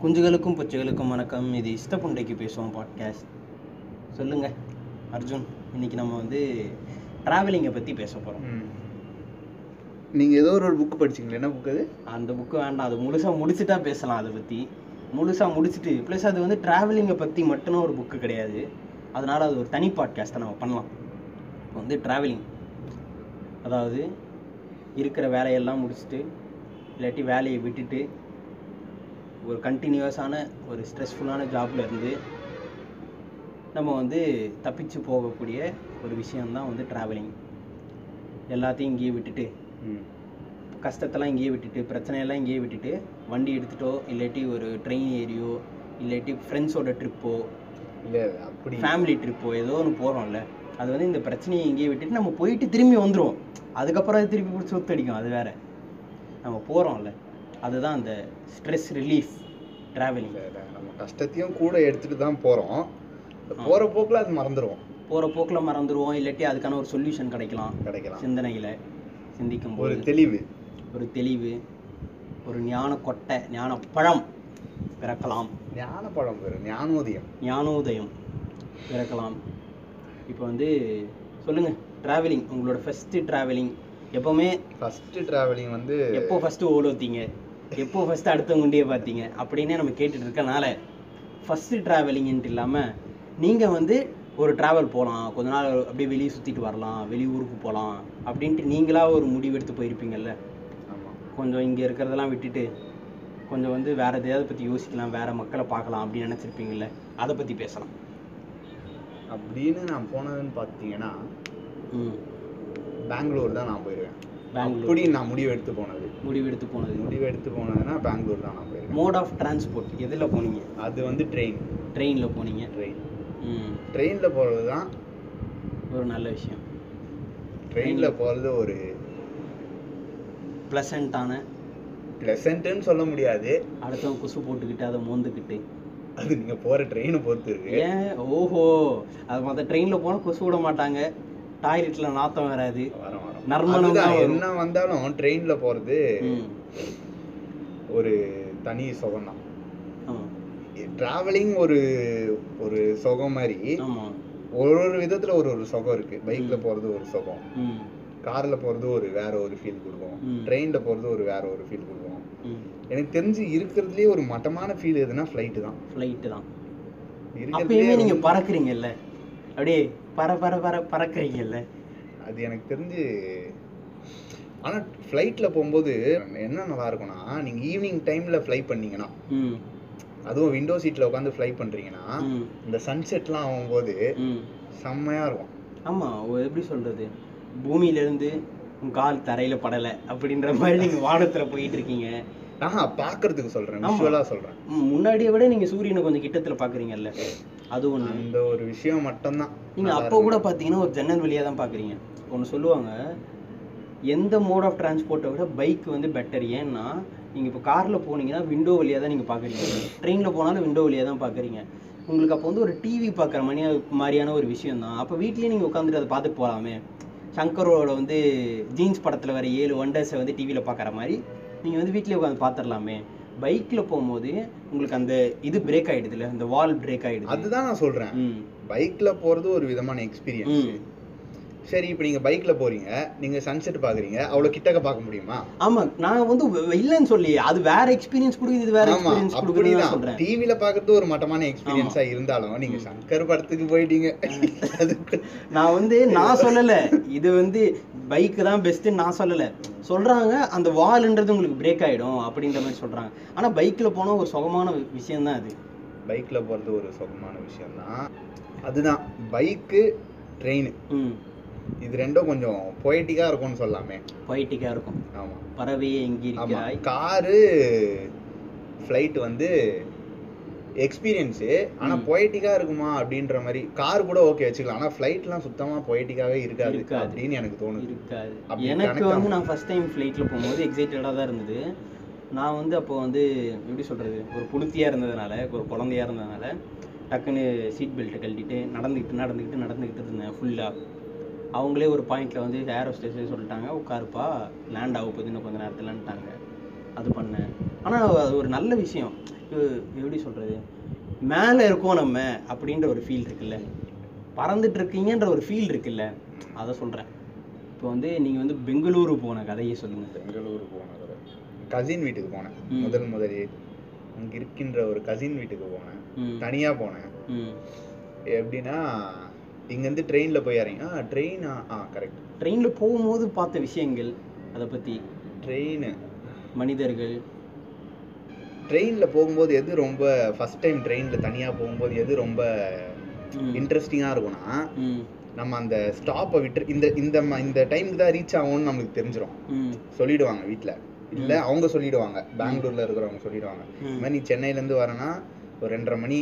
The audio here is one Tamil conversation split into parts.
குஞ்சுகளுக்கும் பூச்சிகளுக்கும் வணக்கம். இது இஷ்டப்புண்டைக்கு பேசுவோம் பாட்காஸ்ட் சொல்லுங்க அர்ஜுன். இன்னைக்கு நம்ம வந்து ட்ராவலிங்கை பற்றி பேச போகிறோம் நீங்கள் ஏதோ ஒரு புக் படிச்சீங்களா? என்ன புக் அது? அந்த புக்கு வேண்டாம். அது முழுசாக முடிச்சுட்டா பேசலாம் அதை பற்றி முழுசாக முடிச்சுட்டு ப்ளஸ் அது வந்து ட்ராவலிங்கை பற்றி மட்டும் ஒரு புக்கு கிடையாது. அதனால் அது ஒரு தனி பாட்காஸ்ட்டை நம்ம பண்ணலாம். இப்போ வந்து ட்ராவலிங் அதாவது இருக்கிற வேலையெல்லாம் முடிச்சுட்டு இல்லாட்டி வேலையை விட்டுட்டு ஒரு கண்டினியூஸான ஒரு ஸ்ட்ரெஸ்ஃபுல்லான ஜாப்ல இருந்து நம்ம வந்து தப்பிச்சு போகக்கூடிய ஒரு விஷயம்தான் வந்து ட்ராவலிங் எல்லாத்தையும் இங்கேயே விட்டுட்டு கஷ்டத்தெல்லாம் இங்கேயே விட்டுட்டு பிரச்சனையெல்லாம் இங்கேயே விட்டுட்டு வண்டி எடுத்துட்டோ இல்லாட்டி ஒரு ட்ரெயின் ஏறியோ இல்லாட்டி ஃப்ரெண்ட்ஸோட ட்ரிப்போ இல்லை அப்படி ஃபேமிலி ட்ரிப்போ ஏதோ ஒன்று போகிறோம்ல அது வந்து இந்த பிரச்சனையை இங்கேயே விட்டுட்டு நம்ம போயிட்டு திரும்பி வந்துடுவோம் அதுக்கப்புறம் அது திருப்பி பிடிச்சி ஒத்தடிக்கும் அது வேற. நம்ம போகிறோம்ல அதுதான் அந்த ஸ்ட்ரெஸ் ரிலீஃப் ட்ராவலிங் நம்ம கஷ்டத்தையும் கூட எடுத்துட்டு தான் போகிறோம் போகிற போக்கில் அது மறந்துடுவோம் போகிற போக்கில் மறந்துடுவோம் இல்லாட்டி அதுக்கான ஒரு சொல்யூஷன் கிடைக்கலாம். கிடைக்கலாம். சிந்தனையில் சிந்திக்கும் ஒரு தெளிவு. ஒரு தெளிவு ஒரு ஞான கொட்டை ஞான பழம் பிறக்கலாம். ஞான பழம் பேர் ஞானோதயம். ஞானோதயம் பிறக்கலாம். இப்போ வந்து சொல்லுங்க டிராவலிங் உங்களோட ஃபர்ஸ்ட் டிராவலிங் எப்பவுமே ஃபஸ்ட்டு ட்ராவலிங் வந்து எப்போ ஃபர்ஸ்ட் ஓலோத்தீங்க எப்போ ஃபர்ஸ்ட் அடுத்தவங்கண்டியே பார்த்தீங்க அப்படின்னே நம்ம கேட்டுட்டு இருக்கனால ஃபர்ஸ்ட் டிராவலிங்ன்ட்டு இல்லாமல் நீங்கள் வந்து ஒரு டிராவல் போகலாம் கொஞ்ச நாள் அப்படியே வெளியே சுற்றிட்டு வரலாம். வெளியூருக்கு போகலாம் அப்படின்ட்டு நீங்களா ஒரு முடிவெடுத்து போயிருப்பீங்கல்ல? கொஞ்சம் இங்கே இருக்கிறதெல்லாம் விட்டுட்டு கொஞ்சம் வந்து வேற எதையாவது பற்றி யோசிக்கலாம். வேற மக்களை பார்க்கலாம் அப்படின்னு நினச்சிருப்பீங்கல்ல? அதை பற்றி பேசலாம். அப்படின்னு நான் போனதுன்னு பார்த்தீங்கன்னா ம். பெங்களூர் தான் நான் போயிருக்கேன். பெங்களூர். அப்படி நான் முடிவு எடுத்து போனது. முடிவெடுத்து போனது. முடிவு எடுத்து போனதுன்னா பெங்களூர் தான் நான் போயிருக்கேன். மோட் ஆஃப் டிரான்ஸ்போர்ட் எதில் போனீங்க? அது வந்து ட்ரெயின் ட்ரெயினில் போனீங்க. ட்ரெயின் ட்ரெயினில் போகிறது தான் ஒரு நல்ல விஷயம். ட்ரெயினில் போகிறது ஒரு ப்ளசண்ட்டான ப்ளசண்ட்டுன்னு சொல்ல முடியாது. அடுத்தவங்க குசு போட்டுக்கிட்டு அதை மோந்துக்கிட்டு. அது நீங்கள் போகிற ட்ரெயினை பொறுத்து இருக்கு. ஏன்? ஓஹோ. அது மற்ற ட்ரெயினில் போனால் கொசு விட மாட்டாங்க. டாய்லெட்டில் நாத்தம் வராது. நறுமணம். என்ன வந்தாலும் ட்ரெயினில் போகிறது ம். ஒரு தனி சுகம் தான். ட்ராவலிங் ஒரு ஒரு சுகம் மாதிரி ஒரு ஒரு விதத்தில் ஒரு ஒரு சுகம் இருக்குது பைக்கில் போகிறது ஒரு சுகம். காரில் போகிறது ஒரு வேற ஒரு ஃபீல் கொடுக்கும். ட்ரெயினில் போகிறது ஒரு வேற ஒரு ஃபீல் கொடுக்கும். எனக்கு தெரிஞ்சு இருக்கிறதுலே ஒரு மட்டமான ஃபீல் எதுனா ஃப்ளைட்டு தான். ஃப்ளைட்டு தான். இருக்கிறதுலே அப்பயுமே நீங்கள் பறக்குறீங்கல்ல. அப்படியே பற பற பற பறக்குறீங்கல்ல. அது எனக்கு தெரிஞ்சு ஆனால் ஃப்ளைட்டில் போகும்போது என்ன நல்லா இருக்கும்னா நீங்கள் ஈவினிங் டைமில் ஃப்ளை பண்ணீங்கன்னா அதுவும் விண்டோ சீட்டில் உட்காந்து ஃப்ளை பண்ணுறீங்கன்னா ம். இந்த சன்செட்லாம் ஆகும்போது ம். செம்மையாக இருக்கும். ஆமாம் எப்படி சொல்கிறது பூமியிலேருந்து கால் தரையில் படலை அப்படின்ற மாதிரி நீங்கள் வானத்தில் போயிட்டு இருக்கீங்க. ஆஹா பார்க்கறதுக்கு சொல்கிறேன் ஆமா. விஷுவலாக சொல்கிறேன் முன்னாடியை விட நீங்கள் சூரியனை கொஞ்சம் கிட்டத்தில் பார்க்குறீங்கல்ல அது ஒன்று அந்த ஒரு விஷயம் மட்டும்தான். நீங்கள் அப்போ கூட. பார்த்தீங்கன்னா ஒரு ஜன்னல் வழியாக தான் பார்க்குறீங்க ஒன்று சொல்லுவாங்க எந்த மோட் ஆஃப் டிரான்ஸ்போர்ட்டை விட பைக் வந்து பெட்டர் ஏன்னா நீங்கள் இப்போ காரில் போனீங்கன்னா விண்டோ வழியாக தான் நீங்கள் பார்க்குறீங்க ட்ரெயினில் போனாலும் விண்டோ வழியாக தான் பார்க்குறீங்க உங்களுக்கு அப்போ வந்து ஒரு டிவி பார்க்குற மணி மாதிரியான ஒரு விஷயம் தான். அப்போ வீட்லேயே நீங்கள் உட்காந்துட்டு அதை பார்த்துட்டு போகலாமே சங்கரோட வந்து ஜீன்ஸ் படத்தில் வர ஏழு ஒண்டர்ஸை வந்து டிவியில் பார்க்குற மாதிரி நீங்கள் வந்து வீட்லேயே உட்காந்து பார்த்துடலாமே. பைக்கில் போகும்போது உங்களுக்கு அந்த இது பிரேக் ஆகிடுதுல இந்த வால் பிரேக் ஆகிடுது அதுதான் நான் சொல்கிறேன் ம். பைக்கில் போகிறது ஒரு விதமான எக்ஸ்பீரியன்ஸ் சரி இப்போ நீங்கள் பைக்கில் போகிறீங்க நீங்கள் சன்செட் பார்க்குறீங்க அவ்வளோ கிட்டக்க பார்க்க முடியுமா? ஆமா நான் வந்து இல்லைன்னு சொல்லி அது வேற எக்ஸ்பீரியன்ஸ் கொடுக்குது இது வேற எக்ஸ்பீரியன்ஸ் கொடுக்குதுன்னு அப்படிதான். சொல்றேன். டிவில பாக்குறது ஒரு மட்டமான எக்ஸ்பீரியன்ஸா இருந்தாலும் நீங்க சங்கர் படத்துக்கு போயிட்டீங்க. நான் வந்து நான் சொல்லல. இது வந்து பைக் தான் பெஸ்ட் நான் சொல்லல. சொல்றாங்க அந்த வால்ன்றது உங்களுக்கு பிரேக் ஆயிடும் அப்படின்ற மாதிரி சொல்றாங்க. ஆனா பைக்ல போனா ஒரு சுகமான விஷயம் தான் அது பைக்ல போறது ஒரு சுகமான விஷயம் தான் அதுதான் பைக்கு ட்ரெயின் ம். இது ரெண்டும் கொஞ்சம் பொயட்டிக்கா இருக்கும்னு சொல்லலாமே பொய்ட்டிக்கா இருக்கும். ஆமா. பறவையே ஆமா. எங்கிருக்கிறாய் காரு ஃப்ளைட் வந்து எக்ஸ்பீரியன்ஸு ஆனா ம். பொயட்டிக்கா இருக்குமா அப்படின்ற மாதிரி கார் கூட ஓகே வச்சுக்கலாம். ஆனா ஃப்ளைட்லாம் சுத்தமா பொயட்டிக்காவே இருக்காது. அப்படின்னு எனக்கு தோணுது. இருக்காது. எனக்கு வந்து. நான் ஃபர்ஸ்ட் டைம் ஃப்ளைட்டில் போகும்போது எக்ஸைட்டடாக தான் இருந்தது. நான் வந்து அப்போ வந்து எப்படி சொல்கிறது ஒரு புளுத்தியாக இருந்ததுனால ஒரு குழந்தையா இருந்ததுனால டக்குன்னு சீட் பெல்ட்டை கழட்டிட்டு நடந்துக்கிட்டு நடந்துக்கிட்டு நடந்துக்கிட்டு இருந்தேன் ஃபுல்லாக அவங்களே ஒரு பாயிண்ட்ல வந்து ஏரோ ஸ்டேஷன் சொல்லிட்டாங்க. உட்காருப்பா. லேண்ட் ஆக போகுது. இன்னும் கொஞ்ச நேரத்துலன்ட்டாங்க அது பண்ணேன் ஆனா அது ஒரு நல்ல விஷயம். எப்படி சொல்றது? மேல இருக்கோம் நம்ம அப்படின்ற ஒரு ஃபீல் இருக்குல்ல. பறந்துட்டு இருக்கீங்கன்ற ஒரு ஃபீல் இருக்குல்ல. அதை சொல்றேன். இப்போ வந்து நீங்க வந்து பெங்களூரு போன கதையை சொல்லுங்க. பெங்களூர் போன கசின் வீட்டுக்கு போனேன். முதல் முதலில் அங்க இருக்கின்ற ஒரு கசின் வீட்டுக்கு போனேன். ம். தனியா போனேன். எப்படின்னா இங்கேருந்து ட்ரெயினில் போய் இறங்கி ஆ ட்ரெயின் ஆ கரெக்ட் ட்ரெயின்ல போகும்போது பார்த்த விஷயங்கள் அதை பத்தி. ட்ரெயின். மனிதர்கள். ட்ரெயினில் போகும்போது எது ரொம்ப ஃபர்ஸ்ட் டைம் ட்ரெயினில் தனியாக போகும்போது எது ரொம்ப. இன்ட்ரெஸ்டிங்காக இருக்கும்னா நம்ம அந்த ஸ்டாப்பை விட்டு இந்த இந்த இந்த டைமுக்கு தான் ரீச் ஆகும்னு நம்மளுக்கு தெரிஞ்சிடும் சொல்லிடுவாங்க வீட்டில். இல்லை அவங்க சொல்லிடுவாங்க. பெங்களூர்ல இருக்கிறவங்க சொல்லிடுவாங்க. இந்த ம். மாதிரி நீ சென்னையிலேருந்து வரனா ஒரு ரெண்டரை மணி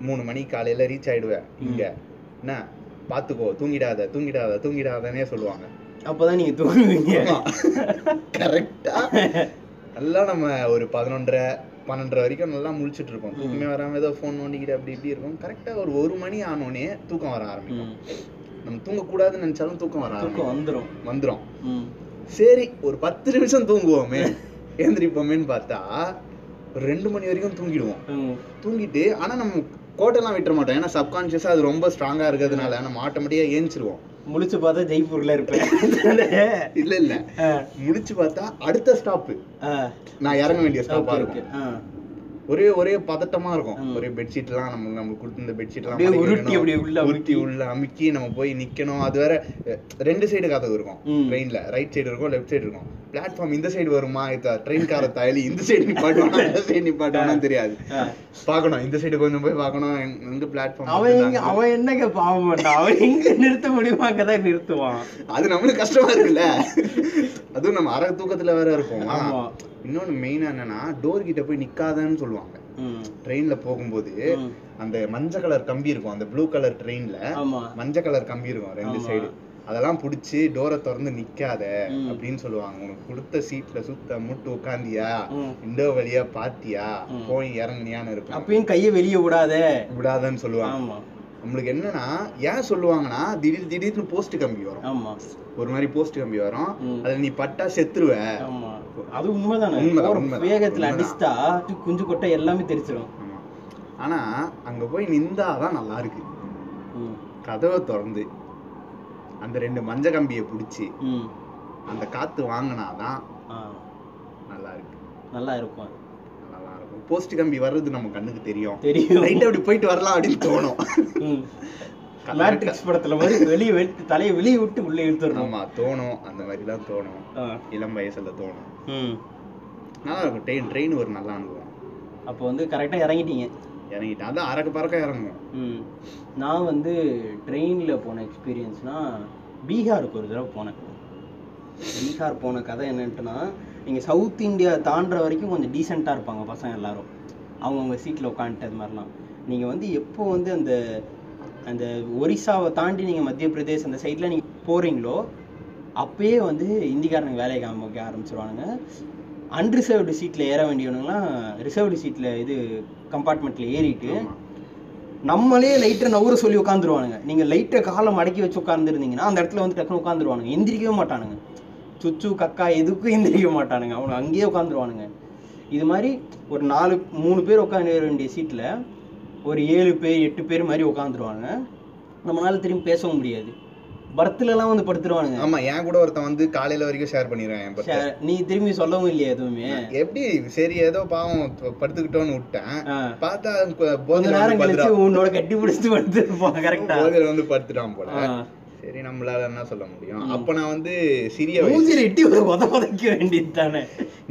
மூணு மணி காலையில ரீச் ஆயிடுவேன் இங்க. என்ன? பார்த்துக்கோ தூங்கிடாத தூங்கிடாத தூங்கிடாதனே சொல்லுவாங்க. அப்பதான் நீங்க தூங்குவீங்க. கரெக்டா நல்லா நம்ம ஒரு பதினொன்றரை பன்னெண்டரை வரைக்கும் நல்லா முழிச்சிட்டு இருக்கோம் தூக்கமே வராம ஏதோ ஃபோன் நோண்டிக்கிட்டு அப்படி இப்படி இருக்கும். கரெக்டா ஒரு ஒரு மணி ஆனோடனே தூக்கம் வர ஆரம்பிக்கும். நம்ம தூங்கக்கூடாதுன்னு நினைச்சாலும் தூக்கம் வர தூக்கம் ஆரம்பிக்கும். வந்துரும். வந்துரும். ம். சரி ஒரு பத்து நிமிஷம் தூங்குவோமே. எந்திரிப்போமேன்னு பார்த்தா ரெண்டு மணி வரைக்கும் தூங்கிடுவோம். தூங்கிட்டு ஆனா நம்ம கோட்டெல்லாம் விட்டுற மாட்டோம். ஏன்னா சப்கான்ஷியஸா அது ரொம்ப ஸ்ட்ராங்கா இருக்கிறதுனால நம்ம ஆட்டோமேட்டிக்கா ஏஞ்சிருவோம். முழிச்சு பார்த்தா ஜெய்ப்பூர்ல இருப்பேன். இல்ல இல்ல. முடிச்சு பார்த்தா அடுத்த ஸ்டாப் நான் இறங்க வேண்டிய ஸ்டாப்பா இருக்கும். ஒரே ஒரே பதட்டமா இருக்கும். ஒரே பெட்ஷீட் எல்லாம் நம்ம நம்ம கொடுத்த பெட்ஷீட் எல்லாம் அப்படியே மடக்கி உருட்டி. அப்படியே உள்ள உருட்டி உள்ள அமுக்கி நம்ம போய் நிக்கணும். அது வேற ரெண்டு சைடு கதவு இருக்கும். ட்ரெயின்ல ரைட் சைடு இருக்கும் லெஃப்ட் சைடு இருக்கும். பிளாட்ஃபார்ம் இந்த சைடு வருமா? ட்ரெயின் கார தாயலி இந்த சைடு நிப்பாட்டுவானா? இந்த சைடு நிப்பாட்டுவானான்னு தெரியாது. ஆ. பார்க்கணும். இந்த சைடு கொஞ்சம் போய் பார்க்கணும். எங்க- பிளாட்ஃபார்ம் அவன் அவன் என்னங்க பாவம் அவன் எங்க நிறுத்த முடியுமா அங்கதான் நிறுத்துவான். அது நம்மளுக்கு கஷ்டமா இருக்குல்ல. அதுவும் நம்ம அரை தூக்கத்துல வேற இருப்போம். இன்னொன்னு மெயினா என்னன்னா டோர் கிட்ட போய் நிக்காதன்னு சொல்லுவாங்க. ட்ரெயின்ல போகும்போது. அந்த மஞ்சள் கலர் கம்பி இருக்கும் அந்த ப்ளூ கலர் ட்ரெயின்ல மஞ்சள் கலர் கம்பி இருக்கும் ரெண்டு. சைடு அதெல்லாம் புடிச்சு டோரை திறந்து நிக்காத. அப்படின்னு சொல்லுவாங்க. உனக்கு கொடுத்த சீட்ல சுத்த முட்டு உட்காந்தியா ம். விண்டோ வழியா பாத்தியா. போய் இறங்குனியான்னு இருக்கும் அப்பயும் கைய வெளிய விடாத. விடாதன்னு சொல்லுவாங்க. நம்மளுக்கு என்னன்னா ஏன் சொல்லுவாங்கன்னா திடீர் திடீர்னு போஸ்ட் கம்பி வரும். ஆமா. ஒரு மாதிரி போஸ்ட் கம்பி வரும். அதுல நீ பட்டா செத்துருவ. ஆமா. அது உண்மைதானே? உண்மைதான், வேகத்துல. அடிச்சிட்டா குஞ்சு கொட்டை எல்லாமே தெரிச்சிடும். ஆனா அங்க போய் நின்றாதான் நல்லா இருக்கு கதவை திறந்து அந்த ரெண்டு மஞ்ச கம்பியை பிடிச்சி ம். அந்த காத்து வாங்கினாதான் நல்லா இருக்கு நல்லா இருக்கும் போஸ்ட் கம்பி வர்றது நம்ம கண்ணுக்கு தெரியும். தெரியும். லைட் அப்படி போயிட்டு வரலாம் அப்படின்னு தோணும். மேட்ரிக்ஸ் படத்துல மாதிரி வெளிய வெட்டு தலையை வெளிய விட்டு உள்ள இழுத்துடணும். ஆமா தோணும். அந்த மாதிரிலாம் தோணும். ஆ, இளம் வயசுல தோணும். நல்லா இருக்கும் ட்ரெயின் ட்ரெயின் ஒரு நல்ல அனுபவம். அப்போ வந்து கரெக்டா இறங்கிட்டீங்க. இறங்கிட்டேன். அதான் அறக்க பறக்க இறங்கும். நான் வந்து ட்ரெயின்ல போன எக்ஸ்பீரியன்ஸ்னா பீகாருக்கு ஒரு தடவை போனேன். பீகார் போன கதை என்னன்ட்டுனா நீங்கள் சவுத் இந்தியா தாண்டுற வரைக்கும் கொஞ்சம் டீசெண்டாக இருப்பாங்க பசங்க எல்லாரும். அவங்கவுங்க சீட்டில் உட்காந்துட்டு அது மாதிரிலாம். நீங்கள் வந்து எப்போ வந்து அந்த அந்த ஒரிசாவை தாண்டி நீங்கள் மத்திய பிரதேஷ் அந்த சைடில் நீங்கள் போகிறீங்களோ அப்பயே வந்து இந்திக்காரனுங்க வேலையை காமிக்க ஆரம்பிச்சிருவானுங்க. அன்ரிசர்வ்டு சீட்டில் ஏற வேண்டியவனுங்களாம் ரிசர்வ்டு சீட்டில் இது கம்பார்ட்மெண்ட்டில் ஏறிட்டு. நம்மளே லைட்டை நவுற சொல்லி உட்காந்துருவானுங்க நீங்க லைட்டை காலை மடக்கி வச்சு உட்காந்துருந்தீங்கன்னா அந்த இடத்துல வந்து டக்குனு உட்காந்துருவானுங்க எந்திரிக்கவே மாட்டானுங்க. சுச்சு கக்கா எதுக்கும் எந்திரிக்க மாட்டானுங்க. அவனுங்க அங்கேயே உட்காந்துருவானுங்க இது மாதிரி ஒரு நாலு மூணு பேர் உட்காந்து வேண்டிய சீட்டில் ஒரு ஏழு பேர் எட்டு பேர் மாதிரி உட்காந்துருவாங்க நம்மளால திரும்பி பேசவும் முடியாது. பர்த்லலாம் வந்து படுத்துருவானுங்க. ஆமா என் கூட ஒருத்தன் வந்து காலையில வரைக்கும் ஷேர் பண்ணிடுவேன் நீ திரும்பி சொல்லவும் இல்லையா எதுவுமே? எப்படி சரி ஏதோ பாவம் படுத்துக்கிட்டோன்னு விட்டேன். பார்த்தா கொஞ்ச நேரம் கழிச்சு உன்னோட கட்டி பிடிச்சிட்டு படுத்துருப்பான் கரெக்டா வந்து படுத்துட்டான் போல. சரி நம்மளால என்ன சொல்ல முடியும். அப்ப நான் வந்து சிறிய மூஞ்சில எட்டி ஒரு உத உதைக்க வேண்டியது தானே?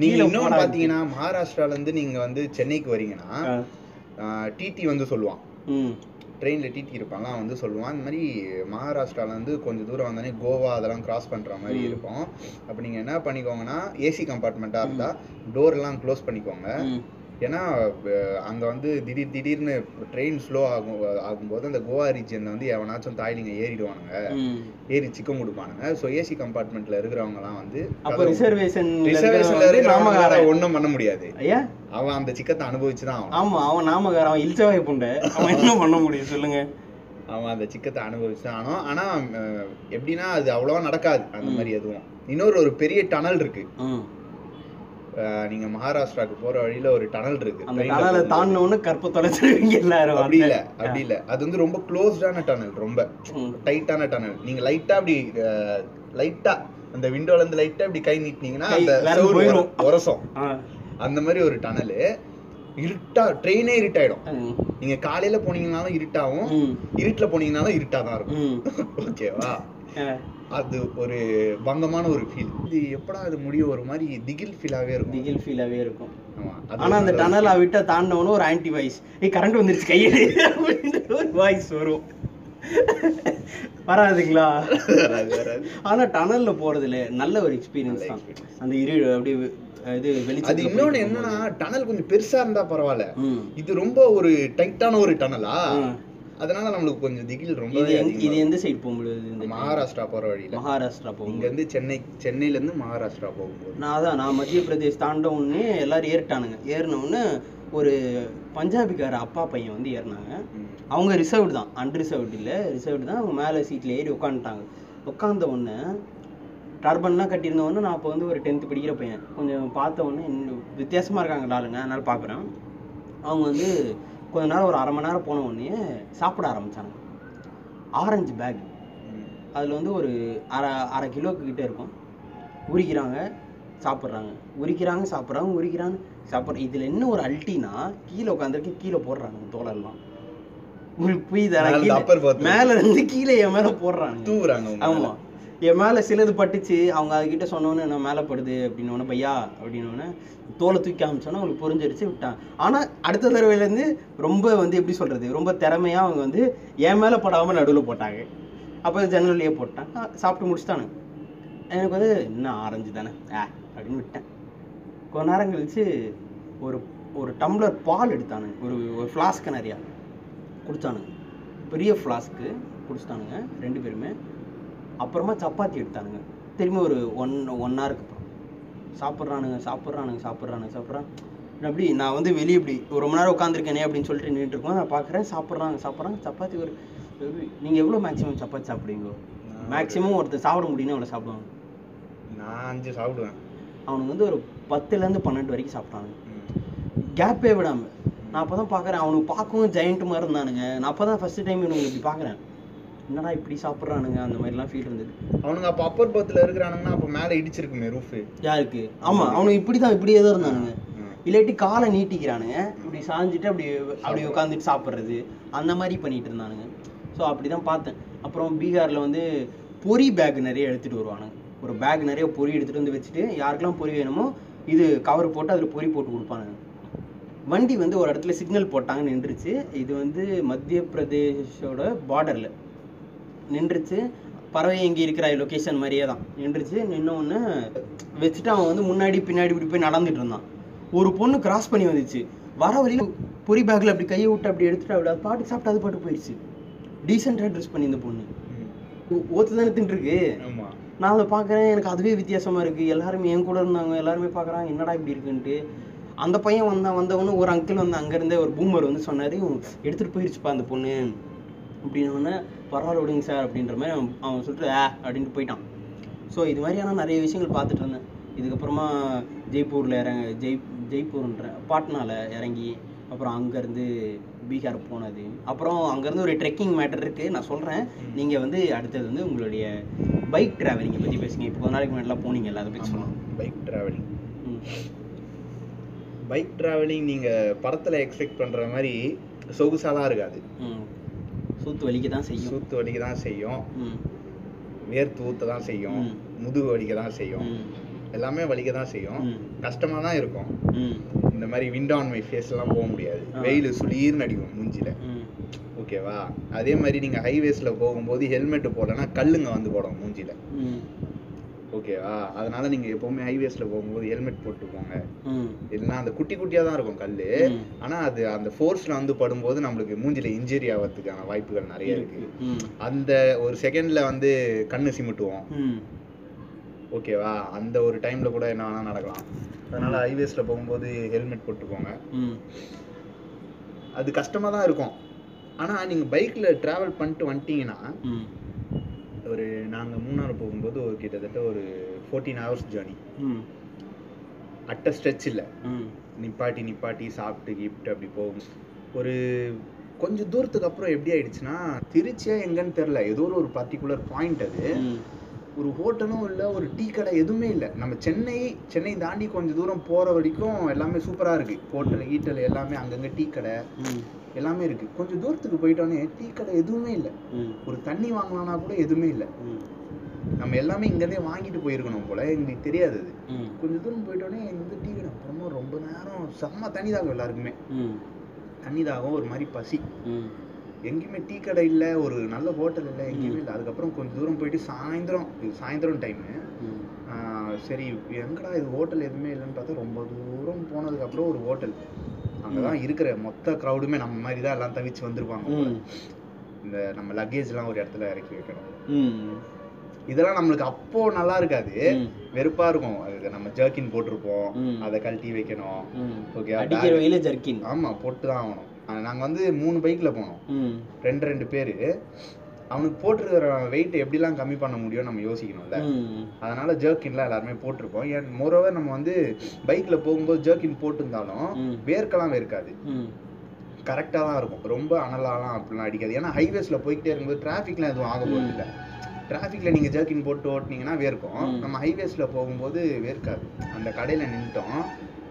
நீங்க இன்னொன்னு பாத்தீங்கன்னா மகாராஷ்டிரால இருந்து நீங்க வந்து சென்னைக்கு வரீங்கன்னா டிடி வந்து சொல்லுவான். ட்ரெயின்ல டிடி இருப்பாங்க அவன் வந்து சொல்லுவான் இந்த மாதிரி மகாராஷ்டிரால இருந்து கொஞ்சம் தூரம் வந்தோடனே கோவா அதெல்லாம் கிராஸ் பண்ற மாதிரி. இருக்கும். அப்ப நீங்க என்ன பண்ணிக்கோங்கன்னா ஏசி கம்பார்ட்மெண்ட்டா இருந்தா டோர் எல்லாம் க்ளோஸ் பண்ணிக்கோங்க. ஏன்னா அங்க வந்து திடீர் திடீர்னு ட்ரெயின் ஸ்லோ ஆகும் ஆகும்போது அந்த கோவா ரீஜன்ல வந்து எவனாச்சும் தாய்லிங்க ஏறிடுவானுங்க. ஏறி சிக்கம் கொடுப்பானுங்க. ஸோ ஏசி கம்பார்ட்மெண்ட்ல இருக்கிறவங்க எல்லாம் வந்து அப்ப ரிசர்வேஷன் ரிசர்வேஷன்ல ஒண்ணும் பண்ண முடியாது. ஐயா அவன் அந்த சிக்கத்தை அனுபவிச்சு தான் ஆமா அவன் நாமகாரன் அவன் இல்ச்சவாய் புண்டை. அவன் என்ன பண்ண முடியும் சொல்லுங்க. அவன் அந்த சிக்கத்தை அனுபவிச்சு தான் ஆகணும். ஆனா அஹ், எப்படின்னா அது அவ்வளவா நடக்காது. அந்த. மாதிரி எதுவும். இன்னொரு ஒரு பெரிய டனல் இருக்கு. நீங்க மகாராஷ்டிராக்கு போற வழியில ஒரு டனல் இருக்கு அந்த டனலை போகும்போது. தாண்டின உடனே கற்ப தொலைச்சிருவீங்க எல்லாரும் அப்படி இல்ல அப்படி இல்ல அது வந்து ரொம்ப க்ளோஸ்டான டனல் ரொம்ப. டைட்டான டனல் நீங்க லைட்டா அப்படி லைட்டா அந்த விண்டோல இருந்து லைட்டா இப்படி கை நீட்டினீங்கன்னா அந்த உரசும். அந்த மாதிரி ஒரு டனல் இருட்டா ட்ரெயினே இருட்டாயிடும். நீங்க காலையில போனீங்கனாலும் இருட்டாவும். இருட்டுல போனீங்கனாலும் இருட்டா தான் இருக்கும். ஓகேவா. அது ஒரு பங்கமான ஒரு ஃபீல் இது எப்படா அது முடியும்? ஒரு மாதிரி திகில் ஃபீலாவே இருக்கும். திகில் ஃபீலாவே இருக்கும். ஆமா அது ஆனா அந்த டனலை விட்ட தாண்டவனும் ஒரு ஆன்டி வாய்ஸ் ஏய் கரண்ட் வந்துருச்சு கையெடு அப்படின்ற ஒரு வாய்ஸ் வரும். வராதுங்களா? வராது, வராது. ஆனா டனல்ல போறதுல நல்ல ஒரு எக்ஸ்பீரியன்ஸ் தான். அந்த இரு அப்படியே இது இன்னொன்னு போயிட்டு என்னன்னா டனல் கொஞ்சம் பெருசா இருந்தா பரவாயில்ல. இது ரொம்ப ஒரு டைட்டான ஒரு டனலா. அதனால நம்மளுக்கு கொஞ்சம் திகில் ரொம்ப இது எந்த சைடு போகும்போது இந்த மகாராஷ்டிரா போற வழியில. மகாராஷ்டிரா இங்க போகும்போது. இருந்து சென்னை சென்னையில இருந்து மகாராஷ்டிரா போகும்போது. நான் அதான் நான் மத்திய பிரதேஷ் தாண்ட உடனே எல்லாரும் ஏறிட்டானுங்க. ஏறின உடனே ஒரு பஞ்சாபிக்கார அப்பா பையன் வந்து ஏறினாங்க. அவங்க ரிசர்வ்டு தான். அன்ரிசர்வ்டு இல்லை. ரிசர்வ்டு தான். அவங்க மேலே சீட்டில் ஏறி உட்காந்துட்டாங்க உட்காந்த உடனே டர்பன்லாம் கட்டியிருந்த உடனே நான் அப்போ வந்து ஒரு டென்த்து படிக்கிற பையன். கொஞ்சம் பார்த்த உடனே வித்தியாசமாக இருக்காங்க ஆளுங்க அதனால பார்க்குறேன். அவங்க வந்து கொஞ்ச நேரம் ஒரு அரை மணி நேரம் போன உடனே சாப்பிட ஆரம்பிச்சாங்க. Orange bag. அதில் வந்து ஒரு அரை அரை கிலோக்கு கிட்ட இருக்கும். உரிக்கிறாங்க சாப்பிட்றாங்க. உரிக்கிறாங்க சாப்பிட்றாங்க உரிக்கிறாங்க சாப்பிட்ற இதில் என்ன ஒரு அல்ட்டினா கீழே உட்காந்துருக்கு கீழே போடுறாங்க தோலெல்லாம். உங்களுக்கு புரியுதா மேல இருந்து கீழே. என் மேல போடுறாங்க. தூவுறாங்க உங்க மேல. ஆமா. என் மேலே சிலது பட்டுச்சு அவங்க அதுக்கிட்ட சொன்னோன்னே நான் மேலே படுது அப்படின்னு பையா அப்படின்னு தோலை தூக்கி காமிச்சோன்னா அவங்களுக்கு புரிஞ்சிருச்சு விட்டான். ஆனால் அடுத்த தடவையிலேருந்து ரொம்ப வந்து எப்படி சொல்கிறது ரொம்ப திறமையாக அவங்க வந்து என் மேலே படாமல் நடுவில் போட்டாங்க. அப்போ ஜன்னல்லையே போட்டான் சாப்பிட்டு முடிச்சிட்டானுங்க. எனக்கு வந்து இன்னும் ஆரஞ்சு தானே? ஆ அப்படின்னு விட்டேன். கொஞ்ச நேரம் கழிச்சு ஒரு ஒரு டம்ளர் பால் எடுத்தானுங்க. ஒரு ஒரு ஃப்ளாஸ்க்கு நிறையா குடித்தானுங்க பெரிய ஃப்ளாஸ்க்கு குடிச்சிட்டானுங்க ரெண்டு பேருமே. அப்புறமா சப்பாத்தி எடுத்தானுங்க. திரும்பி ஒரு ஒன் ஒன் ஹவருக்கு அப்புறம். சாப்பிட்றானுங்க சாப்பிட்றானுங்க சாப்பிட்றானுங்க சாப்பிட்றான். அப்படி நான் வந்து வெளியே இப்படி ஒரு ரொம்ப நேரம் உட்காந்துருக்கேனே அப்படின்னு சொல்லிட்டு நின்றுட்டு இருக்கோம் நான் பார்க்குறேன் சாப்பிட்றாங்க சாப்பிட்றாங்க. சப்பாத்தி ஒரு நீங்கள் எவ்வளோ மேக்ஸிமம் சப்பாத்தி சாப்பிடுவீங்களோ மேக்ஸிமம் ஒருத்தர் சாப்பிட முடியும்னா அவ்வளோ சாப்பிடுவாங்க? நான் அஞ்சு சாப்பிடுவேன். அவனுக்கு வந்து ஒரு பத்துலேருந்து பன்னெண்டு வரைக்கும் சாப்பிட்டானுங்க. கேப்பே விடாம. நான் அப்போ தான் பார்க்குறேன். அவனுக்கு பார்க்கவும் ஜெயண்ட் மாதிரி இருந்தானுங்க. நான் அப்போ தான் ஃபஸ்ட்டு டைம் இவனுக்கு இப்படி பார்க்குறேன். என்னடா இப்படி சாப்பிட்றானுங்க? அந்த மாதிரிலாம் ஃபீல் இருந்தது அவனுங்க அப்ப அப்பர் பத்துல இருக்கிறானுங்கன்னா அப்ப மேல இடிச்சிருக்குமே ரூஃப் யாருக்கு ஆமா அவனுக்கு இப்படி தான் இப்படியே தான் இருந்தானுங்க. இல்லாட்டி காலை நீட்டிக்கிறானுங்க. இப்படி சாஞ்சிட்டு அப்படி அப்படி உட்காந்துட்டு சாப்பிட்றது. அந்த மாதிரி பண்ணிட்டு இருந்தானுங்க. ஸோ அப்படி தான் பார்த்தேன். அப்புறம் பீகாரில் வந்து பொரி பேக் நிறைய எடுத்துகிட்டு வருவானுங்க. ஒரு பேக் நிறைய பொரி எடுத்துகிட்டு வந்து வச்சுட்டு யாருக்கெல்லாம் பொரி வேணுமோ இது கவர் போட்டு அதில் பொரி போட்டு கொடுப்பானுங்க. வண்டி வந்து ஒரு இடத்துல சிக்னல் போட்டாங்க நின்றுச்சு. இது வந்து மத்திய பிரதேஷோட பார்டரில் நின்றுச்சு. பறவை எங்கே இருக்கிற லொக்கேஷன் மாதிரியே தான். நின்றுச்சு நின்ன உடனே வச்சுட்டு அவன் வந்து முன்னாடி பின்னாடி இப்படி போய் நடந்துட்டு இருந்தான். ஒரு பொண்ணு கிராஸ் பண்ணி வந்துச்சு. வர வழியில பொரி பேக்கில் அப்படி கையை விட்டு அப்படி எடுத்துட்டு அப்படி அது பாட்டு சாப்பிட்டு அது பாட்டு போயிடுச்சு டீசெண்டாக ட்ரெஸ் பண்ணி இந்த பொண்ணு. ஓத்து தானே தின்றுருக்கு. ஆமா. நான் அதை பார்க்குறேன் எனக்கு அதுவே வித்தியாசமா இருக்கு. எல்லாருமே என் கூட இருந்தாங்க எல்லாருமே பார்க்குறாங்க என்னடா இப்படி இருக்குன்ட்டு. அந்த பையன் வந்தான் வந்தவொன்னு ஒரு அங்கிள் வந்து அங்கேருந்தே ஒரு பூமர் வந்து சொன்னார் எடுத்துகிட்டு போயிடுச்சுப்பா அந்த பொண்ணு. அப்படின்னோடனே பரவாயில்ல விடுங்க சார் அப்படின்ற மாதிரி அவன் அவன் சொல்லிட்டு ஆ அப்படின்ட்டு போயிட்டான். ஸோ இது மாதிரியான நிறைய விஷயங்கள் பார்த்துட்டு இருந்தேன். இதுக்கப்புறமா ஜெய்ப்பூரில் இறங்க ஜெய் ஜெய்ப்பூர்ன்ற பாட்னாவில் இறங்கி அப்புறம் அங்கேருந்து பீகார் போனது. அப்புறம் அங்கேருந்து ஒரு ட்ரெக்கிங் மேட்டர் இருக்குது நான் சொல்கிறேன் நீங்கள் வந்து அடுத்தது வந்து உங்களுடைய பைக் டிராவலிங்கை பற்றி பேசுங்க. இப்போ கொஞ்ச நாளைக்கு முன்னாடிலாம் போனீங்கல்ல அதை பற்றி சொல்லலாம் பைக் டிராவலிங் பைக் டிராவலிங் நீங்க படத்துல எக்ஸ்பெக்ட் பண்ற மாதிரி சொகுசாலாம் இருக்காது. ம். சூத்து வலிக்க தான் செய்யும். சூத்து வலிக்க தான் செய்யும். வேர்த்து ஊத்த தான் செய்யும். முதுகு வலிக்க தான் செய்யும் எல்லாமே வலிக்க தான் செய்யும். ம். கஷ்டமா தான் இருக்கும் இந்த மாதிரி விண்ட் ஆன் மை ஃபேஸ் எல்லாம் போக முடியாது. வெயில் சுளீர்னு அடிக்கும் மூஞ்சில. ஓகேவா அதே மாதிரி நீங்க ஹைவேஸ்ல போகும்போது ஹெல்மெட் போடலன்னா கல்லுங்க வந்து போடும் மூஞ்சில. ஓகேவா அதனால நீங்க எப்பவுமே ஹைவேஸ்ல போகும்போது ஹெல்மெட் போட்டு போங்க இல்லைன்னா அந்த குட்டி குட்டியா தான் இருக்கும் கல்லு. ம். ஆனா அது அந்த ஃபோர்ஸ்ல வந்து படும்போது நம்மளுக்கு மூஞ்சில இன்ஜுரி ஆகிறதுக்கான வாய்ப்புகள் நிறைய இருக்கு. அந்த ஒரு செகண்ட்ல வந்து கண்ணு சிமிட்டுவோம். ஓகேவா அந்த ஒரு டைம்ல கூட என்ன வேணா நடக்கலாம். அதனால ஹைவேஸ்ல போகும்போது ஹெல்மெட் போட்டு போங்க அது கஷ்டமா தான் இருக்கும். ஆனா நீங்க பைக்ல டிராவல் பண்ணிட்டு வந்துட்டீங்கன்னா ஒரு நாங்க மூணார் போகும்போது ஒரு கிட்டத்தட்ட ஒரு ஃபோர்டீன் ஹவர்ஸ் ஜேர்னி ம். அட்ட ஸ்ட்ரெச் இல்லை. ம். நிப்பாட்டி நிப்பாட்டி சாப்பிட்டு கிப்ட் அப்படி போகும். ஒரு கொஞ்சம் தூரத்துக்கு அப்புறம் எப்படி ஆயிடுச்சுன்னா திருச்சியா எங்கன்னு தெரில ஏதோ ஒரு பர்டிகுலர் பாயிண்ட் அது. ஒரு ஹோட்டலும் இல்லை ஒரு டீ கடை எதுவுமே இல்லை. நம்ம சென்னை சென்னை தாண்டி கொஞ்சம் தூரம் போகிற வரைக்கும் எல்லாமே சூப்பராக இருக்குது ஹோட்டல் ஈட்டல் எல்லாமே அங்கங்கே டீ கடை. எல்லாமே இருக்குது கொஞ்சம் தூரத்துக்கு போயிட்டோன்னே டீ கடை எதுவுமே இல்லை. ஒரு தண்ணி வாங்கலாம்னா கூட எதுவுமே இல்லை. நம்ம எல்லாமே இங்கேருந்தே வாங்கிட்டு போயிருக்கணும் போல. எங்களுக்கு தெரியாது அது. கொஞ்சம் தூரம் போயிட்டோன்னே இந்த டீ கடை. அப்புறமா ரொம்ப நேரம் செம்ம தண்ணி தாகம் எல்லாருக்குமே. தண்ணி தாகம் ஒரு மாதிரி பசி. எங்கேயுமே டீ கடை இல்லை ஒரு நல்ல ஹோட்டல் இல்லை எங்கேயுமே இல்லை. அதுக்கப்புறம் கொஞ்சம் தூரம் போயிட்டு சாயந்தரம் இது சாயந்தரம் டைமு சரி எங்கடா இது ஹோட்டல் எதுவுமே இல்லைன்னு பார்த்தா ரொம்ப தூரம் போனதுக்கப்புறம் ஒரு ஹோட்டல். அங்கே தான் இருக்கிற மொத்த க்ரௌடுமே நம்ம மாதிரி தான் எல்லாம் தவிச்சு வந்திருப்பாங்க. ம். இந்த நம்ம லக்கேஜ்லாம் ஒரு இடத்துல இறக்கி வைக்கணும். இதெல்லாம் நம்மளுக்கு அப்போ நல்லா இருக்காது. வெறுப்பா இருக்கும். அது நம்ம ஜர்க்கின் போட்டிருப்போம். அதை கழட்டி வைக்கணும். ஓகே அடிக்கிற வெயில ஜர்க்கின் ஆமா போட்டு தான் ஆகணும் நாங்க வந்து மூணு பைக்ல போனோம். ரெண்டு ரெண்டு பேரு. அவனுக்கு போட்டிருக்கிற வெயிட் எப்படிலாம் கம்மி பண்ண முடியும் நம்ம யோசிக்கணும்ல. அதனால ஜர்க்கின்லாம் எல்லாருமே போட்டிருப்போம். ஏன் மோரோவர் நம்ம வந்து பைக்ல போகும்போது ஜர்க்கின் போட்டிருந்தாலும் ம். வேர்க்கலாம் இருக்காது ம். கரெக்டாக தான் இருக்கும். ரொம்ப அனலாலாம் அப்படிலாம் அடிக்காது. ஏன்னா ஹைவேஸ்ல போயிட்டே இருக்கும்போது டிராஃபிக்லாம் எதுவும் ஆக போகிறது இல்லை. டிராஃபிக்ல நீங்க ஜர்க்கின் போட்டு ஓட்டுனீங்கன்னா வேர்க்கும். நம்ம ஹைவேஸ்ல போகும்போது வேர்க்காது. அந்த கடையில நின்ட்டோம்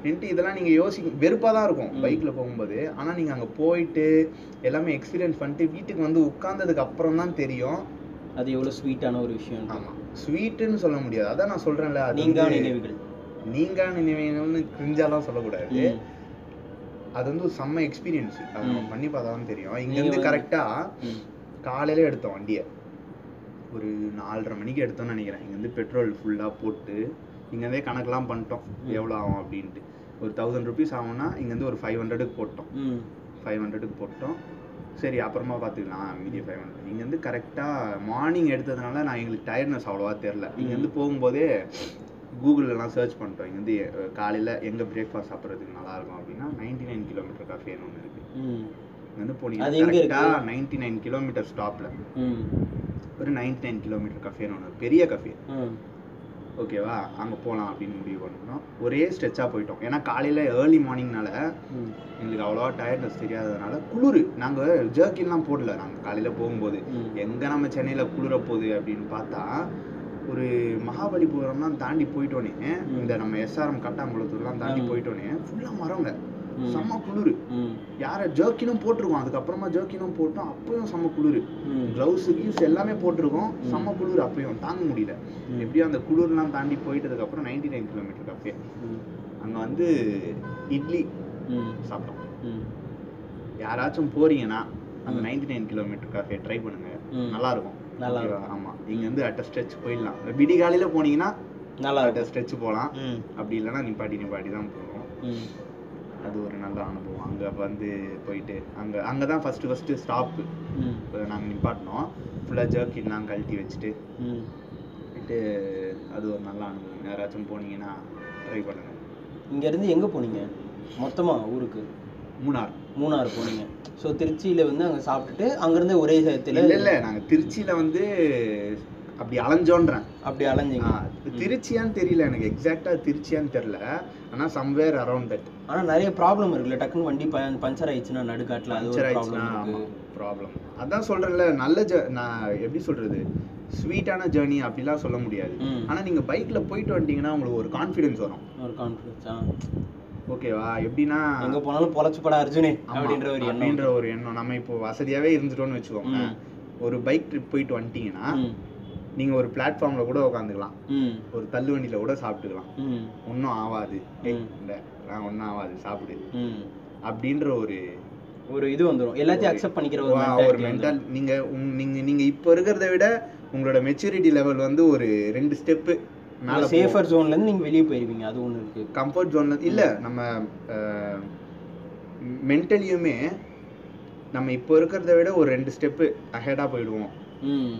நின்ட்டு இதெல்லாம் நீங்க யோசிக்க வெறுப்பா தான் இருக்கும் ம். பைக்ல போகும்போது. ஆனா நீங்க அங்க போயிட்டு எல்லாமே எக்ஸ்பீரியன்ஸ் பண்ணிட்டு வீட்டுக்கு வந்து உட்கார்ந்ததுக்கு அப்புறம் தான் தெரியும். அது எவ்வளவு ஸ்வீட்டான ஒரு விஷயம் ஆமா. ஸ்வீட்டுன்னு சொல்ல முடியாது. அதான் நான் சொல்றேன்ல அது நீங்க நினைவுகள்? நீங்க நினைவுகள்னு கிரிஞ்சாலாம் சொல்லக்கூடாது. அது வந்து ஒரு செம்ம எக்ஸ்பீரியன்ஸ் அது நம்ம. பண்ணி பார்த்தா தான் தெரியும். இங்க நீங்க இருந்து வந்து- கரெக்டா ம். காலையில எடுத்தோம் வண்டியை. ஒரு நாலரை மணிக்கு எடுத்தோம்னு நினைக்கிறேன். இங்கேருந்து பெட்ரோல் ஃபுல்லாக போட்டு இங்கேருந்தே கணக்கெல்லாம் பண்ணிட்டோம். எவ்வளோ ஆகும் அப்படின்ட்டு. ஒரு தௌசண்ட் ருபீஸ் ஆகும்னா இங்கேருந்து ஒரு ஃபைவ் ஹண்ட்ரடுக்கு போட்டோம். ஃபைவ் ஹண்ட்ரடுக்கு போட்டோம். சரி அப்புறமா பார்த்துக்கலாம். மீதி ஃபைவ் ஹண்ட்ரட் இங்கேருந்து கரெக்டாக மார்னிங் எடுத்ததுனால நான் எங்களுக்கு டயர்ட்னஸ் அவ்வளோவா தெரில இங்கேருந்து போகும்போதே கூகுளெலாம் சர்ச் பண்ணிட்டோம். இங்கேருந்து காலையில் எங்கே பிரேக்ஃபாஸ்ட் சாப்பிட்றதுக்கு நல்லா இருக்கும் அப்படின்னா நைன்டி நைன் கிலோமீட்டர் கஃபேன்னு ஒன்று இருக்குது இங்கேருந்து போனீங்கன்னா நைன்டி நைன் கிலோமீட்டர் ஸ்டாப்பில் ஒரு நைன்டி நைன் கிலோமீட்டர் கஃபேன்னு ஒன்று பெரிய கஃபே ஓகேவா? அங்கே போகலாம் அப்படின்னு முடிவு பண்ணோம் ஒரே ஸ்ட்ரெச்சாக போயிட்டோம். ஏன்னா காலையில் ஏர்லி மார்னிங்னால எங்களுக்கு அவ்வளோவா டயர்ட்னஸ் தெரியாததுனால குளிர். நாங்கள் ஜர்க்கின்லாம் போடல. நாங்கள் காலையில் போகும்போது. எங்கே நம்ம சென்னையில் குளிர போகுது அப்படின்னு பார்த்தா ஒரு மகாபலிபுரம்லாம் தாண்டி போயிட்டோனே. ம். இந்த நம்ம எஸ்ஆர்எம் கட்டாங்குளத்தூர்லாம் தாண்டி ஆ. போயிட்டோனே. ஃபுல்லாக மரங்க. செம்ம குளிர். யாரை ஜர்க்கினும் போட்டிருக்கோம். அதுக்கப்புறமா ஜர்க்கினும் போட்டோம். அப்பயும் செம்ம குளிர். க்ளவுஸ் கியூஸ் எல்லாமே போட்டிருக்கோம். செம்ம குளிர். அப்பயும் தாங்க முடியல. ம். எப்படியும் அந்த குளிர்லாம் தாண்டி போயிட்டதுக்கு அப்புறம் நைன்டி நைன் கிலோமீட்டர் ம். அங்க வந்து இட்லி சாப்பிட்டோம். யாராச்சும் போறீங்கன்னா அந்த. Ninety nine kilometre cafe try பண்ணுங்க. நல்லா இருக்கும் நல்லா ஓகேவா? ஆமா. இங்க இருந்து அட்ட ஸ்ட்ரெச் போயிடலாம். விடி காலையில போனீங்கன்னா நல்லா அட்ட இருக்கும் ஸ்ட்ரெச் போகலாம் அப்படி இல்லைன்னா நிப்பாட்டி நிப்பாட்டி தான் போவோம். ம். அது ஒரு நல்ல அனுபவம். அங்க வந்து போயிட்டு அங்க அங்கதான் ஃபர்ஸ்ட் ஃபர்ஸ்ட் ஸ்டாப் ம். நாங்க நிப்பாட்டினோம். ஃபுல்லா ஜர்க்கின்லாம் கழட்டி வச்சுட்டு போயிட்டு அது ஒரு நல்ல அனுபவம். யாராச்சும் போனீங்கன்னா ட்ரை பண்ணுங்க. இங்க இருந்து எங்க போனீங்க? மொத்தமா ஊருக்கு? மூணார். மூணார் போனீங்க. ஸோ திருச்சியில வந்து அங்க சாப்பிட்டுட்டு அங்கிருந்து ஒரே சயத்துல இல்ல இல்ல. நாங்க திருச்சியில வந்து அப்படி அலைஞ்சோன்றேன். அப்படி அலைஞ்சிங்க. திருச்சியான்னு தெரியல எனக்கு. எக்ஸாக்டா திருச்சியான்னு தெரியல. ஆனா சம்வேர் அரௌண்ட் தட் ஆனா நிறைய ப்ராப்ளம் இருக்குல்ல. டக்குன்னு வண்டி பஞ்சர் ஆயிடுச்சுன்னா நடுக்காட்டுல அது ஒரு பஞ்சர் ப்ராப்ளம் ஆயிடுச்சுன்னா இருக்கு. ப்ராப்ளம் அதான் சொல்றேன்ல நல்ல ஜ நான் எப்படி சொல்றது? ஸ்வீட்டான ஜேர்னி அப்படிலாம் சொல்ல முடியாது. ஆனா நீங்க பைக்ல போயிட்டு வந்துட்டீங்கன்னா உங்களுக்கு ஒரு கான்ஃபிடன்ஸ் வரும். ஒரு கான்ஃபிடன்ஸ் ஓகேவா எப்படின்னா எங்க போனாலும் பொழைச்சு படா அர்ஜுனே அப்படின்ற ஒரு அப்படின்ற ஒரு எண்ணம். நம்ம இப்போ வசதியாவே இருந்துட்டோம்னு வச்சுக்கோங்க. ஒரு பைக் ட்ரிப் போயிட்டு வந்துட்டீங்கன்னா நீங்க ஒரு பிளாட்ஃபார்ம்ல கூட உட்காந்துக்கலாம் ம். ஒரு தள்ளு வண்டியில கூட சாப்பிட்டுக்கலாம். ம். ஒன்றும் ம். இல்ல நான் ஒன்றும் ஆகாது சாப்பிடு. ம். அப்படின்ற ஒரு ஒரு இது வந்துரும். எல்லாத்தையும் அக்செப்ட் பண்ணிக்கிற ஒரு மென்டல். நீங்க நீங்க நீங்க இப்போ இருக்கிறத விட உங்களோட மெச்சூரிட்டி லெவல் வந்து ஒரு ரெண்டு ஸ்டெப்பு மேல சேஃபர் ஜோன்ல இருந்து நீங்க வெளியே போயிருவீங்க. அது ஒண்ணு இருக்கு. கம்ஃபர்ட் ஜோன்ல இல்ல நம்ம மென்டலியுமே நம்ம இப்போ இருக்கிறத விட ஒரு ரெண்டு ஸ்டெப்பு அஹெடா போயிடுவோம். ம்.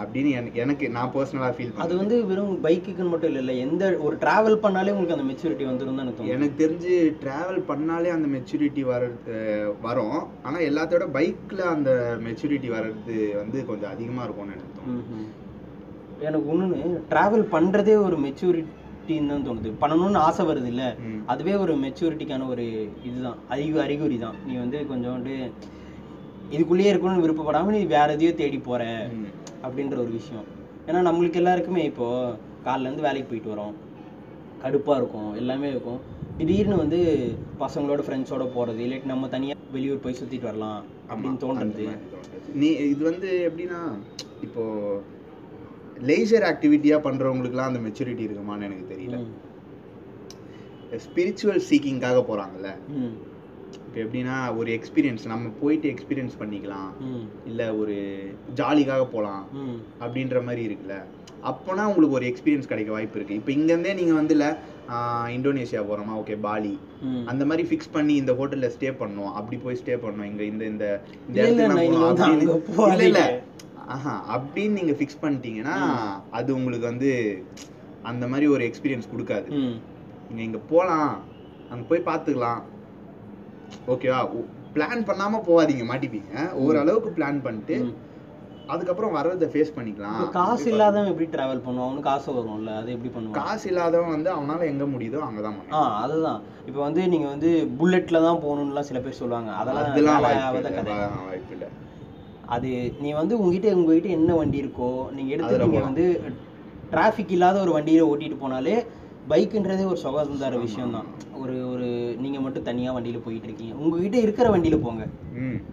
அப்படின்னு எனக்கு எனக்கு நான் பர்சனலா ஃபீல் அது வந்து வெறும் பைக்குக்குன்னு மட்டும் இல்ல எந்த ஒரு டிராவல் பண்ணாலே உங்களுக்கு அந்த மெச்சூரிட்டி வந்துரும் தான் எனக்கு எனக்கு தெரிஞ்சு டிராவல் பண்ணாலே அந்த மெச்சூரிட்டி வர்றது வரும். ஆனா எல்லாத்தோட பைக்ல அந்த மெச்சூரிட்டி வர்றது வந்து கொஞ்சம் அதிகமா இருக்கும்னு எனக்கு தோணும். எனக்கு ஒண்ணுன்னு டிராவல் பண்றதே ஒரு மெச்சூரிட்டி அப்படின்னு தான் தோணுது. பண்ணணும்னு ஆசை வருது இல்ல. அதுவே ஒரு மெச்சூரிட்டிக்கான ஒரு இதுதான் அறிகு அறிகுறி தான் நீ வந்து கொஞ்சோண்டு இதுக்குள்ளேயே இருக்கணும்னு விருப்பப்படாம நீ வேற எதையோ தேடி போற. அப்படின்ற ஒரு விஷயம் ஏன்னா நம்மளுக்கு எல்லாருக்குமே இப்போ காலைல இருந்து வேலைக்கு போயிட்டு வரோம் கடுப்பா இருக்கும் எல்லாமே இருக்கும் திடீர்னு வந்து பசங்களோட ஃப்ரெண்ட்ஸோட போறது இல்லாட்டி நம்ம தனியா வெளியூர் போய் சுத்திட்டு வரலாம் அப்படின்னு தோன்றது. நீ இது வந்து எப்படின்னா இப்போ லேசர் ஆக்டிவிட்டியா பண்றவங்களுக்குலாம் அந்த மெச்சூரிட்டி இருக்குமான்னு எனக்கு தெரியல. ஸ்பிரிச்சுவல் சீக்கிங்காக போறாங்கல்ல ம். இப்போ எப்படின்னா ஒரு எக்ஸ்பீரியன்ஸ் நம்ம போயிட்டு எக்ஸ்பீரியன்ஸ் பண்ணிக்கலாம். இல்ல ஒரு ஜாலிக்காக போகலாம். அப்படின்ற மாதிரி இருக்குல்ல. அப்போனா உங்களுக்கு ஒரு எக்ஸ்பீரியன்ஸ் கிடைக்க வாய்ப்பு இருக்கு. இப்போ இங்கேருந்தே நீங்க வந்து இல்ல இந்தோனேஷியா போறோமா? Okay Bali. அந்த மாதிரி ஃபிக்ஸ் பண்ணி இந்த ஹோட்டல்ல ஸ்டே பண்ணோம் அப்படி போய் ஸ்டே பண்ணோம் இங்க இந்த இந்த இல்ல, போகாதீங்க. ஆஹா அப்படின்னு நீங்க ஃபிக்ஸ் பண்ணிட்டீங்கன்னா அது உங்களுக்கு வந்து அந்த மாதிரி ஒரு எக்ஸ்பீரியன்ஸ் கொடுக்காது. ம். நீங்க இங்க போலாம். அங்க போய் பார்த்துக்கலாம். ஓகேவா பிளான் பண்ணாம போகாதீங்க மாட்டிப்பீங்க. ஓரளவுக்கு பிளான் பண்ணிட்டு. அதுக்கப்புறம் வர்றதை ஃபேஸ் பண்ணிக்கலாம். காசு இல்லாதவன் எப்படி டிராவல் பண்ணுவான்? அவனுக்கு காசு வரும்ல அது எப்படி பண்ணுவான்? காசு இல்லாதவன் வந்து அவனால எங்க முடியுதோ அங்கதான் ஆ. அதுதான். இப்போ வந்து நீங்க வந்து புல்லட்ல தான் போகணும்னுலாம் சில பேர் சொல்லுவாங்க. அதெல்லாம் அதெல்லாம் வாய்ப்பு இல்ல, அது நீ வந்து உங்ககிட்ட உங்ககிட்ட என்ன வண்டி இருக்கோ நீங்க எடுத்து அதுல நீங்க போலாம். வந்து டிராஃபிக் இல்லாத ஒரு வண்டியில ஓட்டிட்டு போனாலே பைக்குன்றதே ஒரு சுகாதார விஷயம் தான் ஒரு ஒரு நீங்க மட்டும் தனியா வண்டியில போயிட்டு இருக்கீங்க. உங்ககிட்ட இருக்கிற வண்டியில போங்க.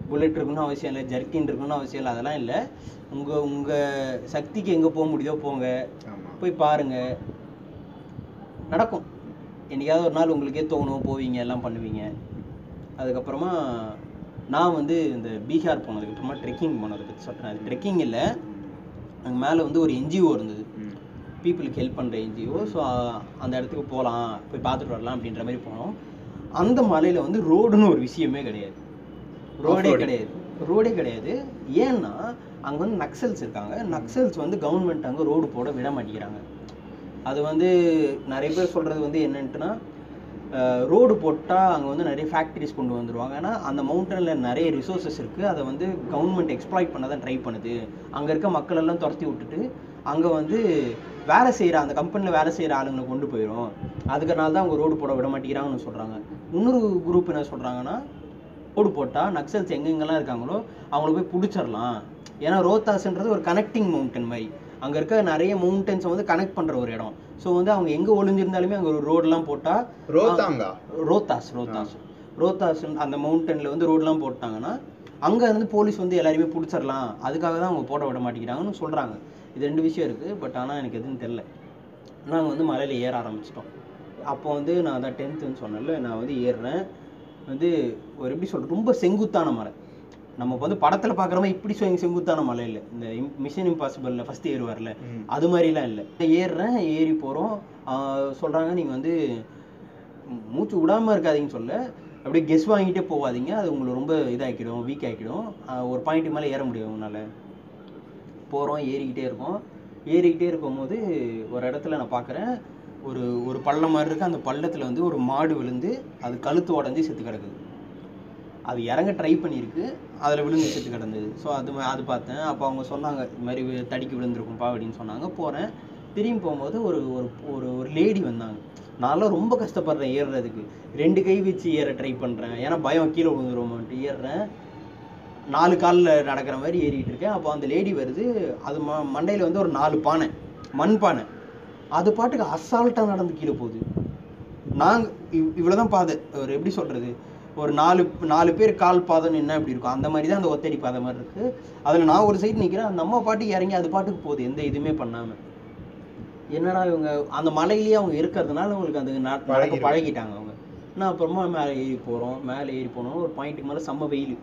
புல்லட் இருக்கணும்னு அவசியம் இல்லை ஜர்க்கின் இருக்கணும்னு அவசியம் இல்லை அதெல்லாம் இல்லை. உங்க உங்க சக்திக்கு எங்க போக முடியுதோ போங்க. போய் பாருங்க. நடக்கும். என்னைக்காவது ஒரு நாள் உங்களுக்கே தோணும் போவீங்க எல்லாம் பண்ணுவீங்க. அதுக்கப்புறமா நான் வந்து இந்த பீகார் போனதுக்கு அப்புறமா ட்ரெக்கிங் போனதை பற்றி சொல்கிறேன் அது ட்ரெக்கிங் இல்லை. அங்கே மேலே வந்து ஒரு என்ஜிஓ இருந்தது. பீப்புளுக்கு ஹெல்ப் பண்ணுற என்ஜிஓ ஸோ அந்த இடத்துக்கு போகலாம் போய் பார்த்துட்டு வரலாம் அப்படின்ற மாதிரி போனோம். அந்த மலையில் வந்து ரோடுன்னு ஒரு விஷயமே கிடையாது. ரோடே. கிடையாது. ரோடே கிடையாது. ஏன்னா அங்கே வந்து நக்சல்ஸ் இருக்காங்க. நக்சல்ஸ் வந்து கவர்மெண்ட் அங்கே ரோடு போட விட மாட்டேங்கிறாங்க. அது வந்து நிறைய பேர் சொல்கிறது வந்து என்னன்ட்டுனா ரோடு போட்டால் அங்கே வந்து நிறைய ஃபேக்ட்ரிஸ் கொண்டு வந்துருவாங்க. ஏன்னா அந்த மவுண்டனில் நிறைய ரிசோர்ஸஸ் இருக்குது அதை வந்து கவர்மெண்ட் எக்ஸ்ப்ளாய்ட் பண்ண தான் ட்ரை பண்ணுது. அங்கே இருக்க மக்கள் எல்லாம் துரத்தி விட்டுட்டு அங்கே வந்து வேலை செய்கிற அந்த கம்பெனியில் வேலை செய்கிற ஆளுங்களை கொண்டு போயிடும் அதுக்கனால தான் அவங்க ரோடு போட விட மாட்டேங்கிறாங்கன்னு சொல்கிறாங்க இன்னொரு குரூப் என்ன சொல்கிறாங்கன்னா ரோடு போட்டால் நக்சல்ஸ் எங்கெங்கெல்லாம் இருக்காங்களோ அவங்கள போய் பிடிச்சிடலாம் ஏன்னா ரோத்தாஸ்ன்றது ஒரு கனெக்டிங் மவுண்டன் மாதிரி. அங்கே இருக்க நிறைய மவுண்டன்ஸை வந்து கனெக்ட் பண்ணுற ஒரு இடம். ஸோ வந்து அவங்க எங்கே ஒளிஞ்சிருந்தாலுமே அங்கே ஒரு ரோடெலாம் போட்டால் ரோத்தாங்கா? ரோத்தாஸ் ரோத்தாஸ். ரோத்தாஸ் அந்த மவுண்டன்ல வந்து ரோட்லாம் போட்டாங்கன்னா அங்க இருந்து போலீஸ் வந்து எல்லாரையுமே பிடிச்சிடலாம் அதுக்காக தான் அவங்க போட விட மாட்டேங்கிறாங்கன்னு சொல்றாங்க. இது ரெண்டு விஷயம் இருக்கு பட் ஆனா எனக்கு எதுவும் தெரில நாங்க வந்து மலையில ஏற ஆரம்பிச்சிட்டோம். அப்போ வந்து நான் அதான் டென்த்துன்னு சொன்னேன்ல நான் வந்து ஏறுறேன். வந்து ஒரு எப்படி சொல்றது ரொம்ப செங்குத்தான மலை. நம்ம வந்து படத்துல பார்க்குற மாதிரி இப்படி செங்கு- செங்குத்தான மலை இல்லை இந்த மிஷன் இம்பாசிபிள்ல ஃபர்ஸ்ட் ஏறுவார்ல. அது மாதிரிலாம் இல்லை. ஏறுறேன் ஏறி போகிறோம் சொல்கிறாங்க நீங்கள் வந்து மூச்சு விடாமல் இருக்காதீங்கன்னு சொல்ல. அப்படியே கெஸ் வாங்கிட்டே போகாதீங்க அது உங்களுக்கு ரொம்ப இதாக்கிடும் வீக் ஆக்கிடும். ஆஹ் ஒரு பாயிண்ட் மேலே ஏற முடியும் உங்களால் போகிறோம் ஏறிக்கிட்டே இருக்கோம். ஏறிக்கிட்டே இருக்கும்போது ஒரு இடத்துல நான் பார்க்குறேன் ஒரு ஒரு பள்ளம் மாதிரி இருக்குது அந்த பள்ளத்தில் வந்து ஒரு மாடு விழுந்து அது கழுத்து உடஞ்சி செத்து கிடக்குது. அது இறங்க ட்ரை பண்ணியிருக்கு. அதில் விழுந்து செத்து கிடந்தது. ஸோ அது அது பார்த்தேன். அப்போ அவங்க சொன்னாங்க இது மாதிரி தடிக்கு விழுந்திருக்கும்ப்பா அப்படின்னு சொன்னாங்க. போகிறேன் திரும்பி போகும்போது ஒரு ஒரு ஒரு ஒரு லேடி வந்தாங்க. நான்லாம் ரொம்ப கஷ்டப்படுறேன் ஏறுறதுக்கு. ரெண்டு கை வச்சு ஏற ட்ரை பண்ணுறேன் ஏன்னா பயம் கீழே விழுந்துருவோம்ட்டு ஏறுறேன். நாலு காலில் நடக்கிற மாதிரி ஏறிட்டு இருக்கேன். அப்போ அந்த லேடி வருது. அது ம மண்டையில் வந்து ஒரு நாலு பானை மண் பானை. அது பாட்டுக்கு அசால்ட்டாக நடந்து கீழே போகுது. நாங்கள் இவ் இவ்வளோதான் பாதை. ஒரு எப்படி சொல்கிறது ஒரு நாலு நாலு பேர் கால் பாதம் என்ன எப்படி இருக்கும்? அந்த மாதிரி தான் அந்த ஒத்தடி பாதை மாதிரி இருக்குது அதில் நான் ஒரு சைடு நிற்கிறேன் அந்த அம்மா பாட்டுக்கு இறங்கி அது பாட்டுக்கு போகுது. எந்த இதுவுமே பண்ணாமல் என்னடா இவங்க அந்த மலையிலேயே அவங்க இருக்கிறதுனால அவங்களுக்கு அந்த நடக்க. பழகிட்டாங்க அவங்க. நான் அப்புறமா மேலே ஏறி போகிறோம் மேலே ஏறி போனோம். ஒரு பாயிண்ட்டுக்கு மேலே செம்ம வெயில்.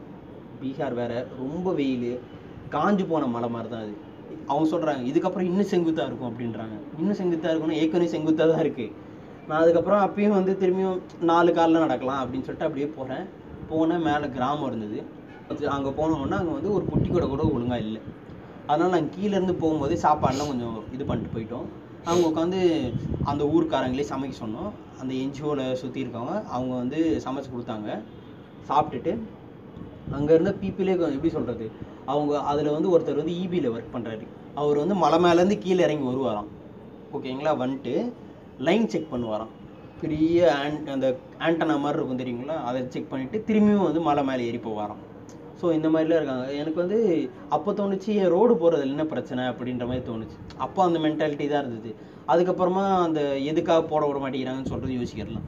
பீகார் வேற ரொம்ப வெயில் காஞ்சு போன மலை மாதிரி தான் அது. அவங்க சொல்கிறாங்க இதுக்கப்புறம் இன்னும் செங்குத்தாக இருக்கும் அப்படின்றாங்க. இன்னும் செங்குத்தாக இருக்கும்னா ஏற்கனவே செங்குத்தாக தான் இருக்குது நான் அதுக்கப்புறம் அப்பயும் வந்து திரும்பியும் நாலு காலில் நடக்கலாம் அப்படின்னு சொல்லிட்டு அப்படியே போகிறேன் போனேன் மேலே கிராமம் இருந்தது. அங்கே போனோன்னா அங்கே வந்து ஒரு குட்டி கூட கூட ஒழுங்காக இல்லை. அதனால் நாங்கள் கீழேருந்து போகும்போதே சாப்பாடெலாம் கொஞ்சம் இது பண்ணிட்டு போயிட்டோம். அவங்க உட்காந்து அந்த ஊருக்காரங்களே சமைக்க சொன்னோம். அந்த என்ஜிஓவில் சுற்றி இருக்கவங்க அவங்க வந்து சமைச்சு கொடுத்தாங்க. சாப்பிட்டுட்டு அங்கே இருந்த பீப்புளே எப்படி சொல்கிறது அவங்க அதில் வந்து ஒருத்தர் வந்து ஈபியில் ஒர்க் பண்ணுறாரு அவர் வந்து மலை மேலேருந்து கீழே இறங்கி வருவாராம். ஓகேங்களா? வந்துட்டு லைன் செக் பண்ணுவாராம். பெரிய ஆன் அந்த ஆண்டனா மாதிரி இருக்கும் தெரியுங்களா? அதை செக் பண்ணிவிட்டு திரும்பியும் வந்து மலை மேலே ஏறி போவாராம். ஸோ இந்த மாதிரிலாம் இருக்காங்க. எனக்கு வந்து அப்போ தோணுச்சு என் ரோடு போகிறதுல என்ன பிரச்சனை? அப்படின்ற மாதிரி தோணுச்சு. அப்போ அந்த மென்டாலிட்டி தான் இருந்தது. அதுக்கப்புறமா அந்த எதுக்காக போட விட மாட்டேங்கிறாங்கன்னு சொல்கிறது யோசிக்கிறலாம்.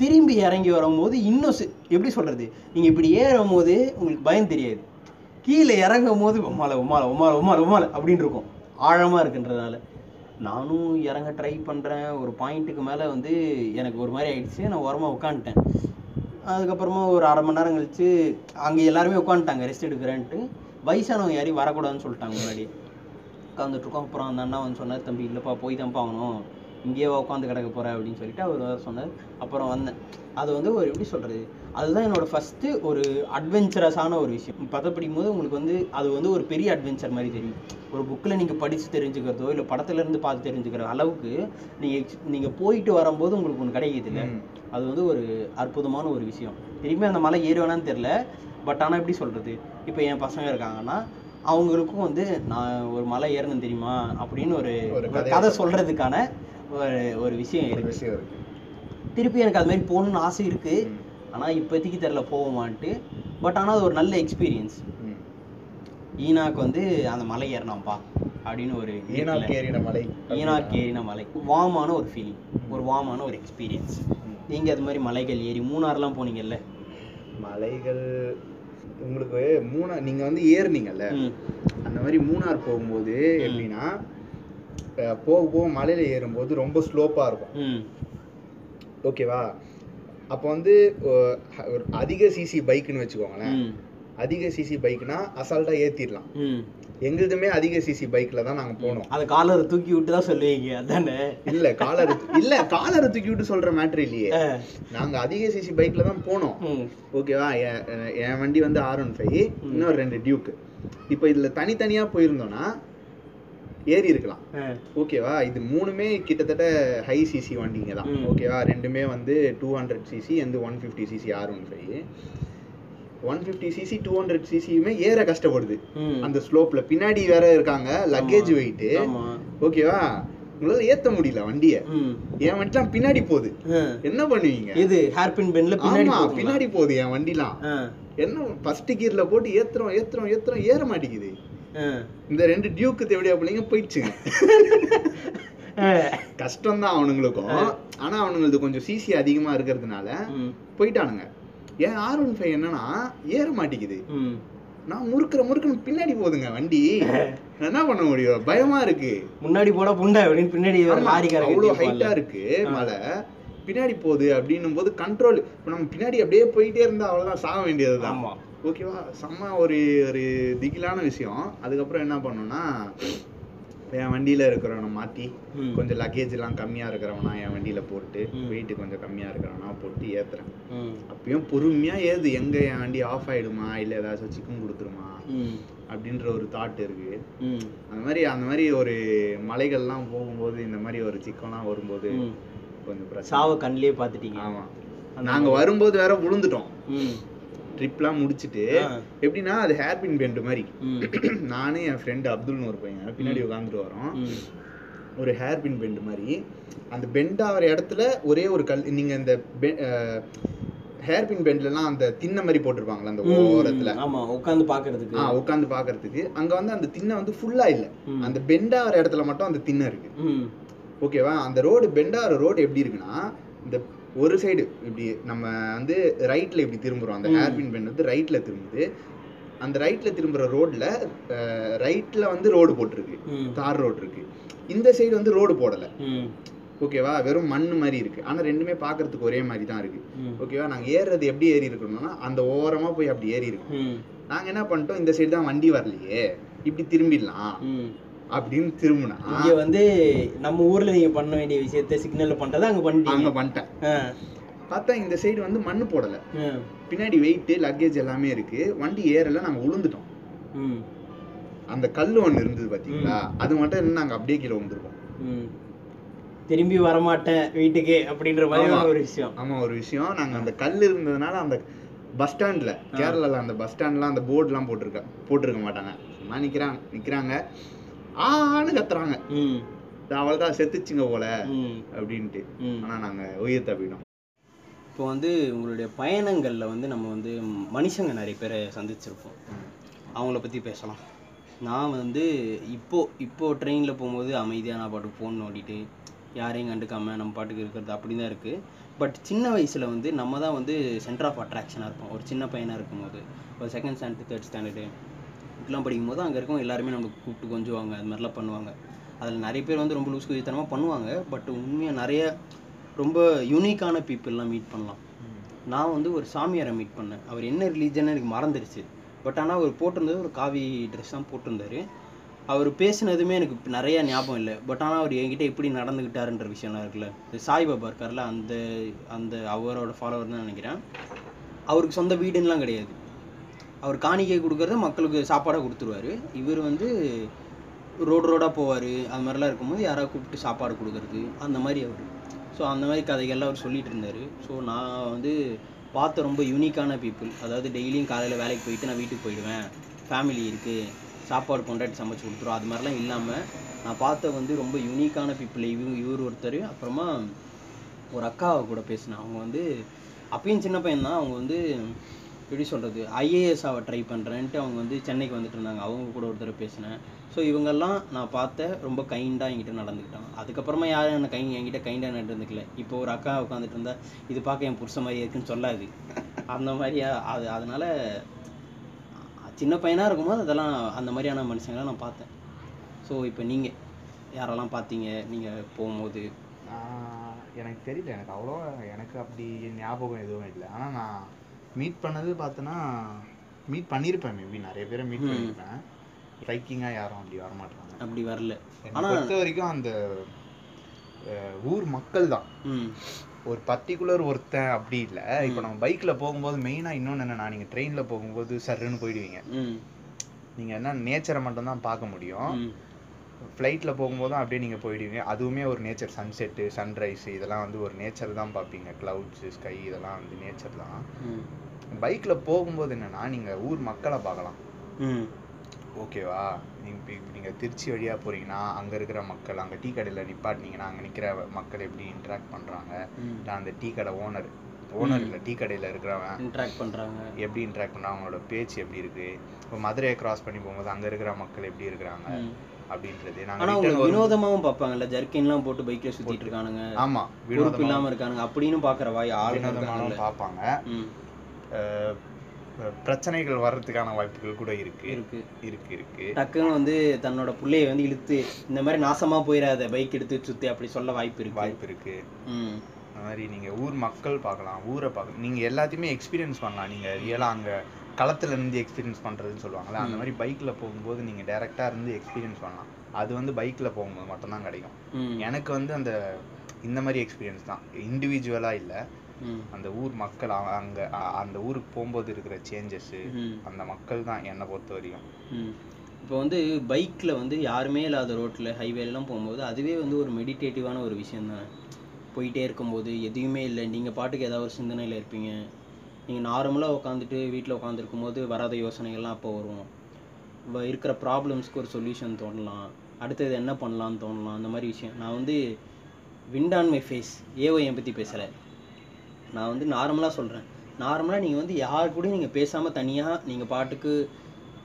திரும்பி இறங்கி வரும்போது இன்னும் எப்படி சொல்கிறது நீங்கள் இப்படி ஏறும் போது உங்களுக்கு பயம் தெரியாது. கீழே இறங்கும் போது உமால உமால உமால உமால உமால அப்படின்னு இருக்கும். ஆழமாக இருக்குன்றதுனால நானும் இறங்க ட்ரை பண்ணுறேன் ஒரு பாயிண்ட்டுக்கு மேலே வந்து எனக்கு ஒரு மாதிரி ஆயிடுச்சு. நான் ஓரமாக உட்காந்துட்டேன் அதுக்கப்புறமா ஒரு அரை மணி நேரம் கழித்து அங்கே எல்லாருமே உட்காந்துட்டாங்க ரெஸ்ட் எடுக்கிறேன்ட்டு. வயசானவங்க யாரையும் வரக்கூடாதுன்னு சொல்லிட்டாங்க முன்னாடி உட்காந்துட்ருக்கோம் அப்புறம் அந்த அண்ணா வந்து சொன்னார் தம்பி இல்லைப்பா போய் தான் ஆகணும். இங்கேயே உட்காந்து கிடக்க போற அப்படின்னு சொல்லிட்டு அவர் சொன்னார். அப்புறம் வந்தேன். அது வந்து ஒரு எப்படி சொல்கிறது அதுதான் என்னோட ஃபஸ்ட்டு ஒரு அட்வென்ச்சரஸான ஒரு விஷயம். பதம் படிக்கும் போது உங்களுக்கு வந்து அது வந்து ஒரு பெரிய அட்வென்ச்சர் மாதிரி தெரியும். ஒரு புக்கில் நீங்கள் படித்து தெரிஞ்சுக்கிறதோ இல்லை படத்துல இருந்து பார்த்து தெரிஞ்சுக்கிற அளவுக்கு நீங்கள் நீங்கள் போயிட்டு வரும்போது உங்களுக்கு ஒன்று கிடைக்குது இல்லை. அது வந்து ஒரு அற்புதமான ஒரு விஷயம். திரும்பி அந்த மலை ஏறுவேனான்னு தெரில பட் ஆனால் எப்படி சொல்கிறது இப்போ என் பசங்க இருக்காங்கன்னா அவங்களுக்கும் வந்து நான் ஒரு மலை ஏறணும் தெரியுமா? அப்படின்னு ஒரு கதை சொல்கிறதுக்கான ஒரு ஒரு விஷயம் ஒரு விஷயம் இருக்கு. திருப்பி எனக்கு அது மாதிரி போகணும்னு ஆசை இருக்குது. ஆனால் இப்போதைக்கு தெரில போவோமான்ட்டு. பட் ஆனால் அது ஒரு நல்ல எக்ஸ்பீரியன்ஸ் ம். ஈனாக்கு வந்து அந்த மலை ஏறினாம்பா அப்படின்னு ஒரு ஈனாக்கு ஏறின மலை ஈனாக்கு ஏறின மலை. வாமான ஒரு ஃபீலிங் ஒரு வாமான ஒரு எக்ஸ்பீரியன்ஸ். நீங்கள் அது மாதிரி மலைகள் ஏறி மூணாறுலாம் போனீங்கல்ல? மலைகள் உங்களுக்கு மூணார் நீங்க வந்து ஏறுனீங்கல்ல? அந்த மாதிரி மூணார் போகும்போது எப்படின்னா போக போக மலையில ஏறும்போது ரொம்ப ஸ்லோப்பா இருக்கும். ஓகேவா அப்போ வந்து அதிக சிசி பைக்குன்னு வச்சுக்கோங்களேன். அதிக சிசி பைக்னா அசால்ட்டா ஏத்திடலாம். எங்களுதுமே அதிக சிசி பைக்ல தான் நாங்க போனோம். அதை காலரை தூக்கி விட்டு தான் சொல்லுவீங்க அதானே? இல்ல காலர் இல்ல காலரை தூக்கி விட்டு சொல்ற மேட்ரு இல்லையே. நாங்க அதிக சிசி பைக்ல தான் போனோம். ஓகேவா என் என் வண்டி வந்து ஆர் ஒன் ஃபைவ் இன்னொரு ரெண்டு டியூக் இப்போ இதுல தனித்தனியா போயிருந்தோம்னா ஏறி இருக்கலாம். ஓகேவா இது மூணுமே கிட்டத்தட்ட ஹை சிசி வண்டிங்க தான். ஓகேவா ரெண்டுமே வந்து டூ ஹண்ட்ரட் சிசி வந்து one fifty CC or one five one fifty CC two hundred சிசியுமே ஏற கஷ்டப்படுது. அந்த ஸ்லோப்ல பின்னாடி வேற இருக்காங்க. லக்கேஜ் வெயிட் ஆமா. ஓகேவா உங்களால ஏத்த முடியல வண்டிய. என் வண்டிலாம் பின்னாடி போகுது. என்ன பண்ணுவீங்க? இது ஹேர்பின் பென்ல பின்னாடி ஆமா? பின்னாடி போகுது என் வண்டிலாம். என்ன ஃபர்ஸ்ட் கியர்ல போட்டு ஏத்துறோம் ஏத்துறோம் ஏத்துறோம் ஏற மாட்டேங்குது. இந்த ரெண்டு டியூக்கு தேவையா பிள்ளைங்க போயிடுச்சுங்க. கஷ்டம் தான் அவனுங்களுக்கும். ஆனா அவனுங்களுக்கு கொஞ்சம் சிசி அதிகமா இருக்கிறதுனால போயிட்டானுங்க. ஏன் ஆர் ஒன் ஃபைவ் என்னன்னா ஏற மாட்டேங்குது. நான் முறுக்குற முறுக்குன்னு பின்னாடி போகுதுங்க வண்டி. என்ன பண்ண முடியும்? பயமா இருக்கு. முன்னாடி போட புண்டை அப்படின்னு பின்னாடி. ஹைட்டா இருக்கு மலை பின்னாடி போகுது அப்படின்னும் போது கண்ட்ரோல் இப்போ நம்ம பின்னாடி அப்படியே போயிட்டே இருந்தா அவ்வளவுதான் சாக வேண்டியதுதான். ஆமா. ஓகேவா? செம்ம ஒரு ஒரு திகிலான விஷயம். அதுக்கப்புறம் என்ன பண்ணோம்னா என் வண்டியில இருக்கிறவனை மாத்தி. கொஞ்சம் லக்கேஜ் எல்லாம் கம்மியா இருக்கிறவனா என் வண்டியில போட்டு ம். வெயிட் கொஞ்சம் கம்மியா இருக்கிறவனா போட்டு ஏத்துறேன். அப்பயும் பொறுமையா ஏது எங்க என் வண்டி ஆஃப் ஆயிடுமா? இல்ல ஏதாச்சும் சிக்கன் கொடுத்துருமா? அப்படின்ற ஒரு தாட் இருக்கு. அந்த மாதிரி அந்த மாதிரி ஒரு மலைகள்லாம் போகும்போது இந்த மாதிரி ஒரு சிக்கன்லாம் வரும்போது. கொஞ்சம் சாவை கண்ணிலே பார்த்துட்டீங்க. ஆமா. நாங்க வரும்போது வேற விழுந்துட்டோம். ட்ரிப்லாம் முடிச்சிட்டு. எப்படின்னா அது ஹேர்பின் பெண்ட் மாதிரி. நானு என் ஃப்ரெண்டு அப்துல்னு ஒரு பையன் பின்னாடி உட்காந்துட்டு வரோம் ஒரு ஹேர்பின் பெண்ட் மாதிரி. அந்த பெண்ட் ஆகிற இடத்துல ஒரே ஒரு கல் நீங்க இந்த ஹேர்பின் பெண்ட்லலாம் அந்த திண்ணை மாதிரி போட்டிருப்பாங்களா அந்த ஓரத்துல. ஆமா உட்காந்து பாக்குறதுக்கு ஆ உட்காந்து பாக்குறதுக்கு அங்க வந்து அந்த திண்ணை வந்து ஃபுல்லா இல்ல. அந்த பெண்ட் ஆகிற இடத்துல மட்டும் அந்த திண்ணை இருக்கு. ஓகேவா அந்த ரோடு பெண்ட் ஆகிற ரோடு எப்படி இருக்குன்னா இந்த ஒரு சைடு இப்படி நம்ம வந்து ரைட்ல இப்படி திரும்புறோம். அந்த. ஹேர்பின் பெண்ட் வந்து ரைட்ல திரும்புது. அந்த ரைட்ல திரும்புற ரோட்ல ரைட்ல வந்து ரோடு போட்டிருக்கு. தார் ரோடு இருக்கு. இந்த சைடு வந்து ரோடு போடல. ஓகேவா வெறும் மண் மாதிரி இருக்கு. ஆனா ரெண்டுமே பார்க்கிறதுக்கு ஒரே மாதிரி தான் இருக்கு. ஓகேவா நாங்க ஏறுறது எப்படி ஏறி இருக்கணும்னா அந்த ஓரமா போய் அப்படி ஏறி இருக்கோம் ம். நாங்க என்ன பண்ணிட்டோம்? இந்த சைடு தான் வண்டி வரலையே. இப்படி திரும்பிடலாம். அப்படின்னு திரும்பினா இங்க வந்து நம்ம ஊர்ல நீங்க பண்ண வேண்டிய விஷயத்த சிக்னல்ல பண்றதை அங்க அங்க பண்ணிட்டீங்க பண்ணிட்டேன். ஆ. பார்த்தா இந்த சைடு வந்து மண்ணு போடல. பின்னாடி வெயிட் லக்கேஜ் எல்லாமே இருக்கு. வண்டி ஏறல நாங்க விழுந்துட்டோம் ம். அந்த கல் ஒண்ணு இருந்தது பாத்தீங்களா அது மட்டும் என்ன நாங்க அப்படியே கீழே விழுந்துருக்கோம். திரும்பி வரமாட்டேன் வீட்டுக்கு அப்படின்ற மாதிரி. ஒரு விஷயம். ஆமா ஒரு விஷயம். நாங்க அந்த கல் இருந்ததுனால அந்த பஸ் ஸ்டாண்ட்ல கேரளால அந்த பஸ் ஸ்டாண்ட்ல அந்த போர்டுலாம் போட்டிருக்க போட்டிருக்க மாட்டாங்க. சும்மா நிக்கிறாங்க நிக்கிறாங்க. ஆன்னு கத்துறாங்க. ம். அவ்வளோதான் செத்துச்சுங்க போல அப்படின்ட்டு. ஆனா நாங்க உயிர் தப்பிட்டோம் இப்போ வந்து உங்களுடைய பயணங்களில் வந்து நம்ம வந்து மனுஷங்க நிறைய பேரை சந்திச்சிருப்போம். அவங்கள பற்றி பேசலாம். நான் வந்து இப்போ இப்போ ட்ரெயினில் போகும்போது அமைதியாக நான் பாட்டுக்கு ஃபோன் நோண்டிட்டு யாரையும் கண்டுக்காம நம்ம பாட்டுக்கு இருக்கிறது அப்படி தான் இருக்குது பட் சின்ன வயசில் வந்து நம்ம தான் வந்து சென்டர் ஆஃப் அட்ராக்ஷனாக இருப்போம். ஒரு சின்ன பையனாக இருக்கும்போது. ஒரு செகண்ட் ஸ்டாண்டர்ட் தேர்ட் ஸ்டாண்டர்டு இப்படிலாம் படிக்கும்போது அங்கே இருக்கவங்க எல்லாருமே நம்மளுக்கு கூப்பிட்டு கொஞ்சுவாங்க அது மாதிரிலாம் பண்ணுவாங்க. அதில் நிறைய பேர் வந்து ரொம்ப லூஸ் குதித்தனமாக பண்ணுவாங்க பட் உண்மையாக நிறைய ரொம்ப யூனிக்கான பீப்புளெலாம் மீட் பண்ணலாம். நான் வந்து ஒரு சாமியாரை மீட் பண்ணேன். அவர் என்ன ரிலீஜன்னு எனக்கு மறந்துடுச்சு பட் ஆனால் அவர் போட்டிருந்தது ஒரு காவி ட்ரெஸ் தான் போட்டிருந்தாரு. அவர் பேசினதுமே எனக்கு நிறையா நிறைய ஞாபகம் இல்லை. பட் ஆனால் அவர் என்கிட்ட எப்படி நடந்துக்கிட்டாருன்ற விஷயம்லாம் இருக்குல்ல. சாய்பாபா இருக்கார்ல அந்த அந்த அவரோட ஃபாலோவர் தான் நினைக்கிறேன். அவருக்கு சொந்த வீடுன்னெலாம் கிடையாது. அவர் காணிக்கை கொடுக்கறத மக்களுக்கு சாப்பாடாக கொடுத்துருவாரு. இவர் வந்து ரோடு ரோடாக போவார். அது மாதிரிலாம் இருக்கும்போது யாராவது கூப்பிட்டு சாப்பாடு கொடுக்கறது? அந்த மாதிரி அவர். ஸோ அந்த மாதிரி கதைகள்லாம் அவர் சொல்லிட்டு இருந்தார். ஸோ நான் வந்து பார்த்த ரொம்ப யூனிக்கான பீப்புள் அதாவது டெய்லியும் காலையில் வேலைக்கு போயிட்டு நான் வீட்டுக்கு போயிடுவேன். ஃபேமிலி இருக்குது சாப்பாடு கொண்டாடி சமைச்சு கொடுத்துரும். அது மாதிரிலாம் இல்லாமல் நான் பார்த்த வந்து ரொம்ப யூனிக்கான பீப்புள் இவங்க இவர் ஒருத்தர். அப்புறமா ஒரு அக்காவை கூட பேசினேன். அவங்க வந்து அப்பயும் சின்ன பையன் தான் அவங்க வந்து எப்படி சொல்கிறது ஐஏஎஸ் ஆக ட்ரை பண்ணுறேன்ட்டு அவங்க வந்து சென்னைக்கு வந்துட்டு இருந்தாங்க. அவங்க கூட ஒருத்தர் பேசினேன். ஸோ இவங்கெல்லாம் நான் பார்த்த ரொம்ப கைண்டாக என்கிட்ட நடந்துக்கிட்டாங்க. அதுக்கப்புறமா யாரும் என்ன கை என்கிட்ட கைண்டாக நடந்துக்கல. இப்போ ஒரு அக்கா உட்காந்துட்டு இருந்தா இது பார்க்க என் புருஷ மாதிரி இருக்குன்னு சொல்லாது. அந்த மாதிரியா அது அதனால சின்ன பையனாக இருக்கும்போது அதெல்லாம் அந்த மாதிரியான மனுஷங்களை நான் பார்த்தேன். ஸோ இப்போ நீங்கள் யாரெல்லாம் பார்த்தீங்க? நீங்கள் போகும்போது. எனக்கு தெரியல. எனக்கு அவ்வளோ எனக்கு அப்படி ஞாபகம் எதுவும் இல்லை. ஆனால் நான் மீட் பண்ணது பார்த்தோன்னா மீட் பண்ணியிருப்பேன் மேபி நிறைய பேரை மீட். பண்ணியிருப்பேன் ஸ்ட்ரைக்கிங்காக யாரும் அப்படி வரமாட்டாங்க. அப்படி வரல. என்னை ஆனா- பொறுத்த வரைக்கும் அந்த ஊர் மக்கள் தான். ஒரு பர்டிகுலர் ஒருத்தன் அப்படி இல்லை. இப்போ. நம்ம பைக்கில் போகும்போது மெயினாக இன்னொன்று என்னன்னா நீங்கள் ட்ரெயினில் போகும்போது சர்ருன்னு போயிடுவீங்க. நீங்கள் என்ன நேச்சரை மட்டும் தான் பார்க்க முடியும். ஃப்ளைட்டில் போகும்போதும் அப்படியே நீங்கள் போயிடுவீங்க. அதுவுமே ஒரு நேச்சர் சன்செட்டு சன்ரைஸ் இதெல்லாம் வந்து ஒரு நேச்சர் தான் பார்ப்பீங்க. க்ளவுட்ஸு ஸ்கை இதெல்லாம் வந்து நேச்சர் தான். பைக்கில் போகும்போது என்னன்னா நீங்கள் ஊர் மக்களை பார்க்கலாம். ஓகேவா நீங்கள் இப்போ நீங்கள் திருச்சி வழியாக போகிறீங்கன்னா அங்கே இருக்கிற மக்கள் அங்கே டீ கடையில் நிப்பாட்டினீங்கன்னா அங்கே நிற்கிற மக்கள் எப்படி இன்ட்ராக்ட் பண்ணுறாங்க இல்லை அந்த டீ கடை ஓனர் ஓனர். இல்லை டீ கடையில் இருக்கிறவன் இன்ட்ராக்ட் பண்ணுறாங்க எப்படி இன்ட்ராக்ட் பண்ணுறாங்க அவங்களோட பேச்சு எப்படி இருக்குது இப்போ மதுரையை கிராஸ் பண்ணி போகும்போது அங்கே இருக்கிற மக்கள் எப்படி இருக்கிறாங்க? அப்படின்றது ஆனா அவங்க வினோதமாவும் பார்ப்பாங்கல்ல ஜர்க்கின்லாம் போட்டு பைக்ல சுத்திட்டு இருக்கானுங்க. ஆமாம் பொறுப்பு வினோதமாக இல்லாம இருக்கானுங்க. அப்படின்னு பாக்குற வாய் வினோதமானவும் இருக்காங்கல்ல. பார்ப்பாங்க. பிரச்சனைகள் வர்றதுக்கான வாய்ப்புகள் கூட இருக்கு. இருக்கு. இருக்கு இருக்கு. டக்குன்னு வந்து தன்னோட புள்ளைய வந்து இழுத்து இந்த மாதிரி நாசமா போயிடாத பைக் எடுத்து சுத்தி அப்படி சொல்ல வாய்ப்பு இருக்கு. வாய்ப்பு இருக்கு. அந்த மாதிரி நீங்க ஊர் மக்கள் பார்க்கலாம் ஊரை பார்க்கலாம். நீங்க எல்லாத்தையுமே எக்ஸ்பீரியன்ஸ் பண்ணலாம். நீங்க ரியலா அங்க களத்துல இருந்து எக்ஸ்பீரியன்ஸ் பண்றதுன்னு சொல்லுவாங்கல்ல அந்த. மாதிரி பைக்ல போகும்போது நீங்க டைரக்டா இருந்து எக்ஸ்பீரியன்ஸ் பண்ணலாம். அது வந்து பைக்ல போகும்போது மட்டும்தான் கிடைக்கும். எனக்கு வந்து அந்த இந்த மாதிரி எக்ஸ்பீரியன்ஸ் தான். இண்டிவிஜுவலா இல்ல. அந்த ஊர் மக்கள் அங்க அந்த ஊருக்கு போகும்போது இருக்கிற சேஞ்சஸ் ம். அந்த மக்கள் தான் என்னை பொறுத்த வரைக்கும். இப்போ வந்து பைக்கில் வந்து யாருமே இல்லாத ரோட்டில் ஹைவேலாம் போகும்போது அதுவே வந்து ஒரு மெடிடேட்டிவான ஒரு விஷயம் தானே. போயிட்டே இருக்கும்போது எதுவுமே இல்லை. நீங்கள் பாட்டுக்கு ஏதாவது ஒரு சிந்தனையில் இருப்பீங்க. நீங்கள் நார்மலாக உட்காந்துட்டு வீட்டில் உட்காந்துருக்கும் போது வராத யோசனைகள்லாம் அப்போ வரும். இருக்கிற ப்ராப்ளம்ஸ்க்கு ஒரு சொல்யூஷன் தோணலாம். அடுத்தது என்ன பண்ணலாம்னு தோணலாம். அந்த மாதிரி விஷயம். நான் வந்து wind on my face AOM பற்றி பேசலை. நான் வந்து நார்மலாக சொல்கிறேன் நார்மலாக நீங்கள் வந்து யார் கூடயும் நீங்கள் பேசாமல் தனியாக நீங்கள் பாட்டுக்கு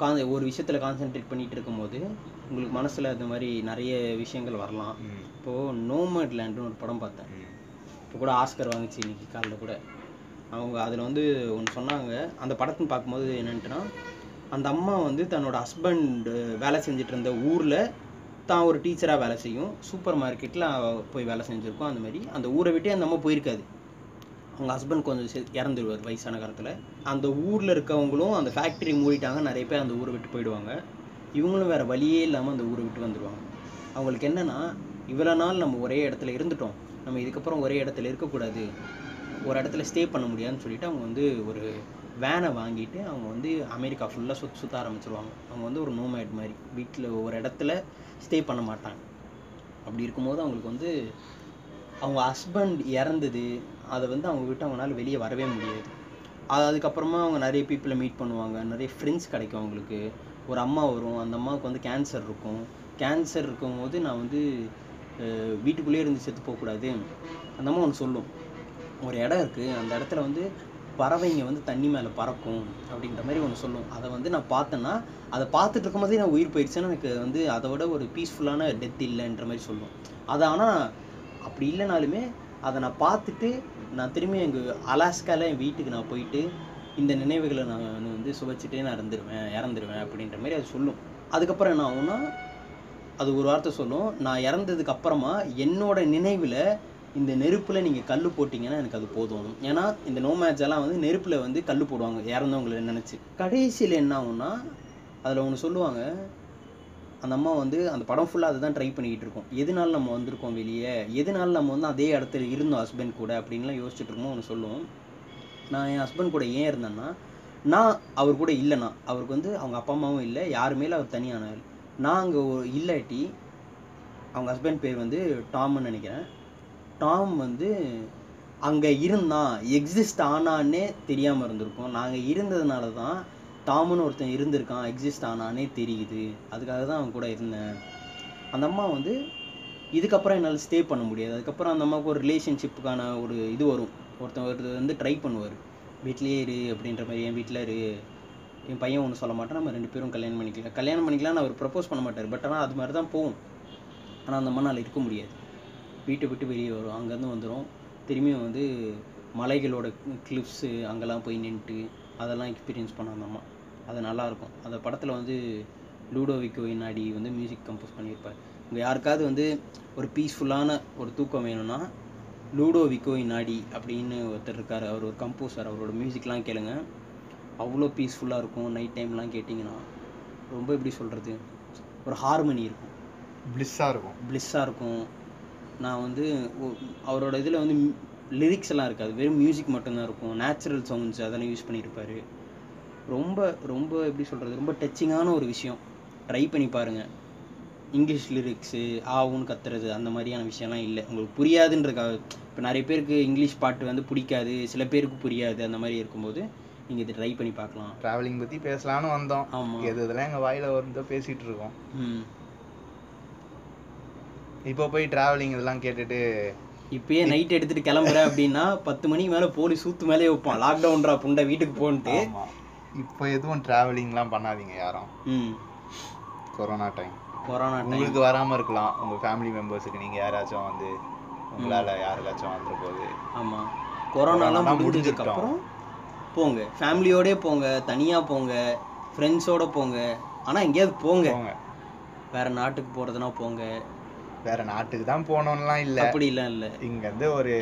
கான் ஒரு விஷயத்தில் கான்சென்ட்ரேட் பண்ணிட்டு இருக்கும்போது உங்களுக்கு மனசில் அந்த மாதிரி நிறைய விஷயங்கள் வரலாம். இப்போது நோமட் லேண்டுன்னு ஒரு படம் பார்த்தேன். இப்போ கூட ஆஸ்கர் வாங்குச்சு இன்னைக்கு காலைல கூட. அவங்க அதில் வந்து ஒன்று சொன்னாங்க. அந்த படத்தை பார்க்கும்போது என்னென்ட்டுனா அந்த அம்மா வந்து தன்னோட ஹஸ்பண்ட் வேலை செஞ்சுட்டு இருந்த ஊரில் தான் ஒரு டீச்சராக வேலை செய்யும். சூப்பர் மார்க்கெட்டில் போய் வேலை செஞ்சுருக்கோம். அந்த மாதிரி அந்த ஊரை விட்டே அந்த அம்மா போயிருக்காது. அவங்க ஹஸ்பண்ட் கொஞ்சம் இறந்துருவார் வயசான காலத்தில். அந்த ஊரில் இருக்கவங்களும் அந்த ஃபேக்ட்ரி மூடிட்டாங்க. நிறைய பேர் அந்த ஊரை விட்டு போயிடுவாங்க. இவங்களும் வேறு வழியே இல்லாமல் அந்த ஊரை விட்டு வந்துடுவாங்க அவங்களுக்கு என்னென்னா இவ்வளோ நாள் நம்ம ஒரே இடத்துல இருந்துட்டோம். நம்ம இதுக்கப்புறம் ஒரே இடத்துல இருக்கக்கூடாது. ஒரு இடத்துல ஸ்டே பண்ண முடியாதுன்னு சொல்லிட்டு அவங்க வந்து ஒரு வேனை வாங்கிட்டு அவங்க வந்து அமெரிக்கா ஃபுல்லாக சுத்த சுற்ற ஆரம்பிச்சிருவாங்க. அவங்க வந்து ஒரு நோமேட் மாதிரி. வீட்டில் ஒரு இடத்துல ஸ்டே பண்ண மாட்டாங்க. அப்படி இருக்கும்போது அவங்களுக்கு வந்து அவங்க ஹஸ்பண்ட் இறந்தது அதை வந்து அவங்க விட்டு அவங்களால வெளியே வரவே முடியாது. அது அதுக்கப்புறமா அவங்க நிறைய பீப்புளை மீட் பண்ணுவாங்க. நிறைய ஃப்ரெண்ட்ஸ் கிடைக்கும் அவங்களுக்கு. ஒரு அம்மா வரும். அந்த அம்மாவுக்கு வந்து கேன்சர் இருக்கும். கேன்சர் இருக்கும் போது நான் வந்து வீட்டுக்குள்ளேயே இருந்து செத்து போகக்கூடாது. அந்த அம்மா ஒன்று சொல்லும். ஒரு இடம் இருக்குது அந்த இடத்துல வந்து பறவைங்க வந்து தண்ணி மேலே பறக்கும் அப்படின்ற மாதிரி ஒன்று சொல்லும். அதை வந்து நான் பார்த்தேன்னா அதை பார்த்துட்டு இருக்கும்போதே நான் உயிர் போயிடுச்சுன்னா எனக்கு வந்து அதை விட ஒரு பீஸ்ஃபுல்லான டெத் இல்லைன்ற மாதிரி சொல்லும். அது ஆனால் அப்படி இல்லைனாலுமே அதை நான் பார்த்துட்டு நான் திரும்பி எங்கள் அலாஸ்காவில் என் வீட்டுக்கு நான் போயிட்டு இந்த நினைவுகளை நான் வந்து சுவைச்சிட்டே நான் இறந்துருவேன் இறந்துருவேன் அப்படின்ற மாதிரி அது சொல்லும். அதுக்கப்புறம் என்ன ஆகும்னா அது ஒரு வார்த்தை சொல்லும். நான் இறந்ததுக்கு அப்புறமா என்னோட நினைவில் இந்த நெருப்பில் நீங்கள் கல் போட்டிங்கன்னா எனக்கு அது போதும். ஏன்னா இந்த நோ மேட்ச் எல்லாம் வந்து நெருப்பில் வந்து கல் போடுவாங்க. இறந்தவங்களை நினச்சி. கடைசியில் என்ன ஆகும்னா அதில் ஒன்று சொல்லுவாங்க அந்த அம்மா வந்து அந்த படம் ஃபுல்லாக அதை தான் ட்ரை பண்ணிக்கிட்டு இருக்கோம். எதனால நம்ம வந்திருக்கோம் வெளியே? எதனால நம்ம வந்து அதே இடத்துல இருந்தோம் ஹஸ்பண்ட் கூட அப்படின்லாம் யோசிச்சுட்டு இருக்கோம் ஒன்று சொல்லுவோம். நான் என் ஹஸ்பண்ட் கூட ஏன் இருந்தேன்னா நான் அவர் கூட இல்லைனா அவருக்கு வந்து அவங்க அப்பா அம்மாவும் இல்லை. யாருமேல அவர் தனியானவர். நான் அங்கே இல்லாட்டி அவங்க ஹஸ்பண்ட் பேர் வந்து டாம்னு நினைக்கிறேன். டாம் வந்து அங்கே இருந்தான் எக்ஸிஸ்ட் ஆனான்னே தெரியாமல் இருந்திருக்கும். நாங்கள் இருந்ததுனால தான் டாமுன்னு ஒருத்தன் இருந்திருக்கான் எக்ஸிஸ்ட் ஆனானே தெரியுது. அதுக்காக தான் அவன் கூட இருந்தேன். அந்த அம்மா வந்து இதுக்கப்புறம் என்னால் ஸ்டே பண்ண முடியாது. அதுக்கப்புறம் அந்த அம்மாவுக்கு ஒரு ரிலேஷன்ஷிப்புக்கான ஒரு இது வரும். ஒருத்தன் ஒருத்தர் வந்து ட்ரை பண்ணுவார். வீட்லேயே இரு அப்படின்ற மாதிரி என் வீட்டில் இரு. என் பையன் ஒன்று சொல்ல மாட்டேன். நம்ம ரெண்டு பேரும் கல்யாணம் பண்ணிக்கலாம். கல்யாணம் பண்ணிக்கலாம்னு அவர் ப்ரப்போஸ் பண்ண மாட்டார். பட் ஆனால் அது மாதிரி தான் போகும். ஆனால் அந்த மண்ணால் இருக்க முடியாது. வீட்டை விட்டு வெளியே வரும். அங்கேருந்து வந்துடும் திரும்பியும் வந்து மலைகளோட கிளிப்ஸு அங்கெல்லாம் போய் நின்றுட்டு அதெல்லாம் எக்ஸ்பீரியன்ஸ் பண்ண அந்த அம்மா. அது நல்லாயிருக்கும். அந்த படத்தில் வந்து லூடோவிக்கோ இன்னாடி வந்து மியூசிக் கம்போஸ் பண்ணியிருப்பார். உங்கள் யாருக்காவது வந்து ஒரு பீஸ்ஃபுல்லான ஒரு தூக்கம் வேணும்னா லூடோவிக்கோ இன்னாடி அப்படின்னு ஒருத்தர் இருக்கார். அவர் ஒரு கம்போசர் அவரோட மியூசிக்லாம் கேளுங்க. அவ்வளோ பீஸ்ஃபுல்லாக இருக்கும். நைட் டைம்லாம் கேட்டிங்கன்னா ரொம்ப எப்படி சொல்கிறது ஒரு ஹார்மனி இருக்கும். பிளிஸ்ஸாக இருக்கும். ப்ளிஸ்ஸாக இருக்கும். நான் வந்து அவரோட இதில் வந்து லிரிக்ஸ் எல்லாம் இருக்காது. வெறும் மியூசிக் மட்டும்தான் இருக்கும். நேச்சுரல் சவுண்ட்ஸ் அதெல்லாம் யூஸ் பண்ணியிருப்பாரு ரொம்ப ரொம்ப எப்படி சொல்கிறது ரொம்ப டச்சிங்கான ஒரு விஷயம். ட்ரை பண்ணி பாருங்கள் இங்கிலீஷ் லிரிக்ஸு ஆவுன்னு கத்துறது அந்த மாதிரியான விஷயம்லாம் இல்லை. உங்களுக்கு புரியாதுன்றதுக்காக இப்போ நிறைய பேருக்கு இங்கிலீஷ் பாட்டு வந்து பிடிக்காது. சில பேருக்கு புரியாது. அந்த மாதிரி இருக்கும்போது நீங்கள் இதை ட்ரை பண்ணி பார்க்கலாம். ட்ராவலிங் பற்றி பேசலான்னு வந்தோம். ஆமாம் எது இதெல்லாம் எங்கள் வாயில் வருந்தோ பேசிகிட்டு இருக்கோம். ம். இப்போ போய் ட்ராவலிங் இதெல்லாம் கேட்டுட்டு இப்பயே நைட் எடுத்துட்டு கிளம்புறேன் அப்படின்னா பத்து மணிக்கு மேல போலீஸ் சூத்து மேலே வைப்பான். லாக்டவுன்ரா புண்டை வீட்டுக்கு போன்ட்டு. ஆமாம் இப்போ எதுவும் ட்ராவலிங்லாம் பண்ணாதீங்க யாரும். ம். கொரோனா டைம் கொரோனா உங்களுக்கு வராமல் இருக்கலாம். உங்கள் ஃபேமிலி மெம்பர்ஸுக்கு நீங்கள் யாராச்சும் வந்து உங்களால் யாருக்காச்சும் வந்துட போகுது ஆமா. கொரோனாலாம் கொரோனாலாம் முடிஞ்சதுக்கு முடிஞ்சிட்டோம். அப்புறம் போங்க. ஃபேமிலியோடய போங்க. தனியா போங்க. ஃப்ரெண்ட்ஸோட போங்க. ஆனா எங்கேயாவது போங்க. போங்க. வேற நாட்டுக்கு போறதுனா போங்க. வேற நாட்டுக்கு தான் போகணும்லாம் இல்லை. அப்படிலாம் இல்ல. இங்கேருந்து ஒரு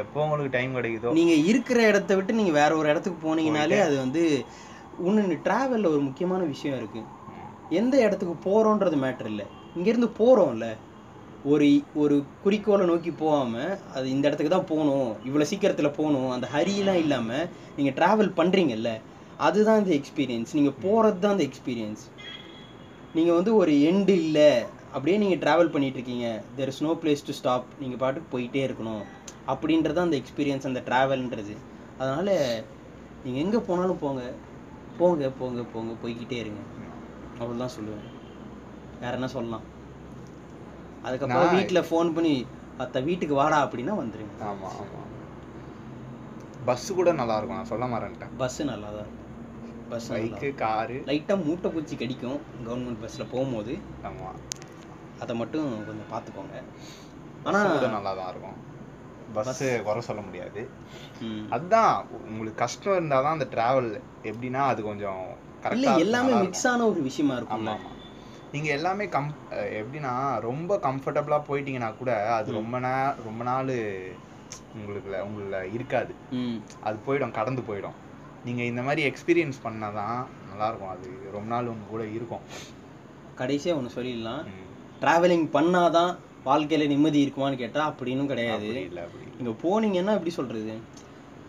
எப்போ உங்களுக்கு டைம் கிடைக்குதோ. நீங்க இருக்கிற இடத்த விட்டு நீங்க வேற ஒரு இடத்துக்கு போனீங்கனாலே அது வந்து இன்னொன்று டிராவல்ல ஒரு முக்கியமான விஷயம் இருக்கு. எந்த இடத்துக்கு போறோன்றது மேட்டர் இல்லை. இங்கேருந்து போறோம்ல. ஒரு ஒரு குறிக்கோளை நோக்கி போகாம அது இந்த இடத்துக்கு தான் போகணும் இவ்வளோ சீக்கிரத்துல போகணும் அந்த ஹரியெல்லாம் இல்லாம நீங்க டிராவல் பண்றீங்கல்ல அதுதான் இந்த எக்ஸ்பீரியன்ஸ் நீங்க போறது தான் அந்த எக்ஸ்பீரியன்ஸ் நீங்க வந்து ஒரு எண்டு இல்லை. அப்படியே நீங்க டிராவல் பண்ணிட்டு இருக்கீங்க there is no place to stop நீங்க பாட்டுக்கு போயிட்டே இருக்கணும். அப்படின்றது அந்த எக்ஸ்பீரியன்ஸ் அந்த டிராவல்ன்றது அதனால நீங்க எங்க போனாலும் போங்க. போங்க போங்க போங்க. போய்க்கிட்டே இருங்க. அவ்வளவுதான் சொல்லுவேன். வேற என்ன சொல்லலாம்? அதுக்கப்புறம் வீட்ல ஃபோன் பண்ணி அத்த வீட்டுக்கு வாடா அப்படின்னா வந்துருங்க. ஆமாம் ஆமாம் பஸ்ஸு கூட நல்லா இருக்கும் நான் சொல்ல மறந்துட்டேன். பஸ் நல்லா தான் இருக்கும் பஸ் பைக்கு காரு லைட்டாக மூட்டை பூச்சி கடிக்கும். கவர்மெண்ட் பஸ்ஸில் போகும்போது. ஆமாம் அதை மட்டும் கொஞ்சம் பார்த்துக்கோங்க. ஆனா ஆனால் நல்லா தான் இருக்கும். பஸ்ஸு குறை சொல்ல முடியாது. அதுதான் உங்களுக்கு கஷ்டம் இருந்தால் தான் அந்த டிராவல் எப்படின்னா அது கொஞ்சம் இல்ல கரெக்டாக எல்லாமே மிக்ஸ் ஆன ஒரு விஷயமா இருக்கும்ல ஆமாம் நீங்கள் எல்லாமே கம் எப்படின்னா ரொம்ப கம்ஃபர்டபுளாக போயிட்டீங்கன்னா கூட அது. ரொம்ப நே ரொம்ப நாள் உங்களுக்குல உங்கள இருக்காது. அது போயிடும் கடந்து போயிடும். நீங்கள் இந்த மாதிரி எக்ஸ்பீரியன்ஸ் பண்ணால் தான் நல்லாயிருக்கும். அது ரொம்ப நாள் உங்க கூட இருக்கும். கடைசியா ஒன்று சொல்லிடலாம். டிராவலிங் பண்ணாதான் வாழ்க்கையில நிம்மதி இருக்குமான்னு கேட்டா அப்படின்னும் கிடையாது. அப்படி இல்லை அப்படி நீங்க போனீங்கன்னா எப்படி சொல்றது?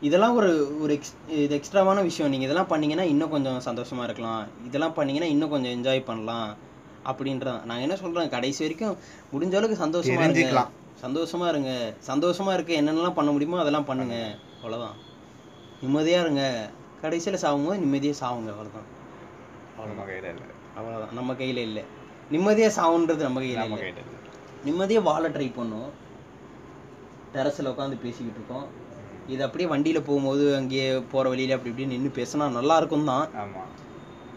இதெல்லாம் ஒரு ஒரு எக்ஸ் இது எக்ஸ்ட்ராவான விஷயம். நீங்க இதெல்லாம் பண்ணீங்கன்னா இன்னும் கொஞ்சம் சந்தோஷமா இருக்கலாம். இதெல்லாம் பண்ணீங்கன்னா இன்னும் கொஞ்சம் என்ஜாய் பண்ணலாம். அப்படின்றதான் நான் என்ன சொல்றேன்? கடைசி வரைக்கும் முடிஞ்ச அளவுக்கு சந்தோஷமா இருங்க. தெரிஞ்சுக்கலாம். சந்தோஷமா இருங்க. சந்தோஷமா இருக்க என்னென்னலாம் பண்ண முடியுமோ அதெல்லாம் பண்ணுங்க. அவ்வளவுதான். நிம்மதியா இருங்க. கடைசியில சாகும்போது நிம்மதியா சாவுங்க. அவ்வளவுதான். நம்ம கையில் இல்லை அவ்வளவுதான். நம்ம கையில இல்லை. நிம்மதியா சாவுன்றது நம்ம கையில நம்ம கையில் நிம்மதியாக வாழ ட்ரை பண்ணோம் டெரஸில் உட்காந்து பேசிக்கிட்டு இருக்கோம். இது அப்படியே வண்டியில் போகும்போது அங்கேயே போகிற வழியில அப்படி இப்படி நின்று பேசினா நல்லா இருக்கும் தான் ஆமா.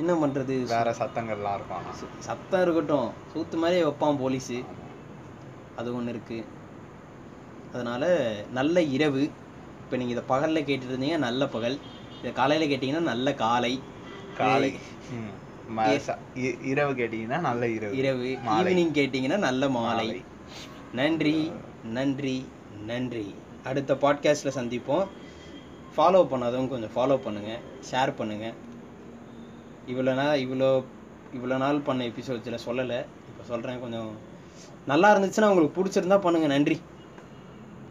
என்ன பண்ணுறது வேற சத்தங்கள்லாம் இருக்கும். சத்தம் இருக்கட்டும். சூத்து மாதிரி வைப்பான் போலீஸு. அது ஒன்று இருக்குது அதனால் நல்ல இரவு. இப்போ நீங்கள் இதை பகலில் கேட்டுட்டு இருந்தீங்க நல்ல பகல். இதை காலையில் கேட்டிங்கன்னா நல்ல காலை. காலை. இரவு கேட்டீங்கன்னா நல்ல இரவு. இரவு. ஈவினிங் கேட்டிங்கன்னா நல்ல மாலை. நன்றி நன்றி நன்றி. அடுத்த பாட்காஸ்ட்டில் சந்திப்போம். ஃபாலோ பண்ணாதவங்க கொஞ்சம் ஃபாலோ பண்ணுங்கள் ஷேர் பண்ணுங்கள் இவ்வளோ நாள் இவ்வளோ இவ்வளோ நாள் பண்ண எபிசோட்ஸில் சொல்லலை. இப்போ சொல்கிறேன் கொஞ்சம் நல்லா இருந்துச்சுன்னா உங்களுக்கு பிடிச்சிருந்தா பண்ணுங்கள் நன்றி.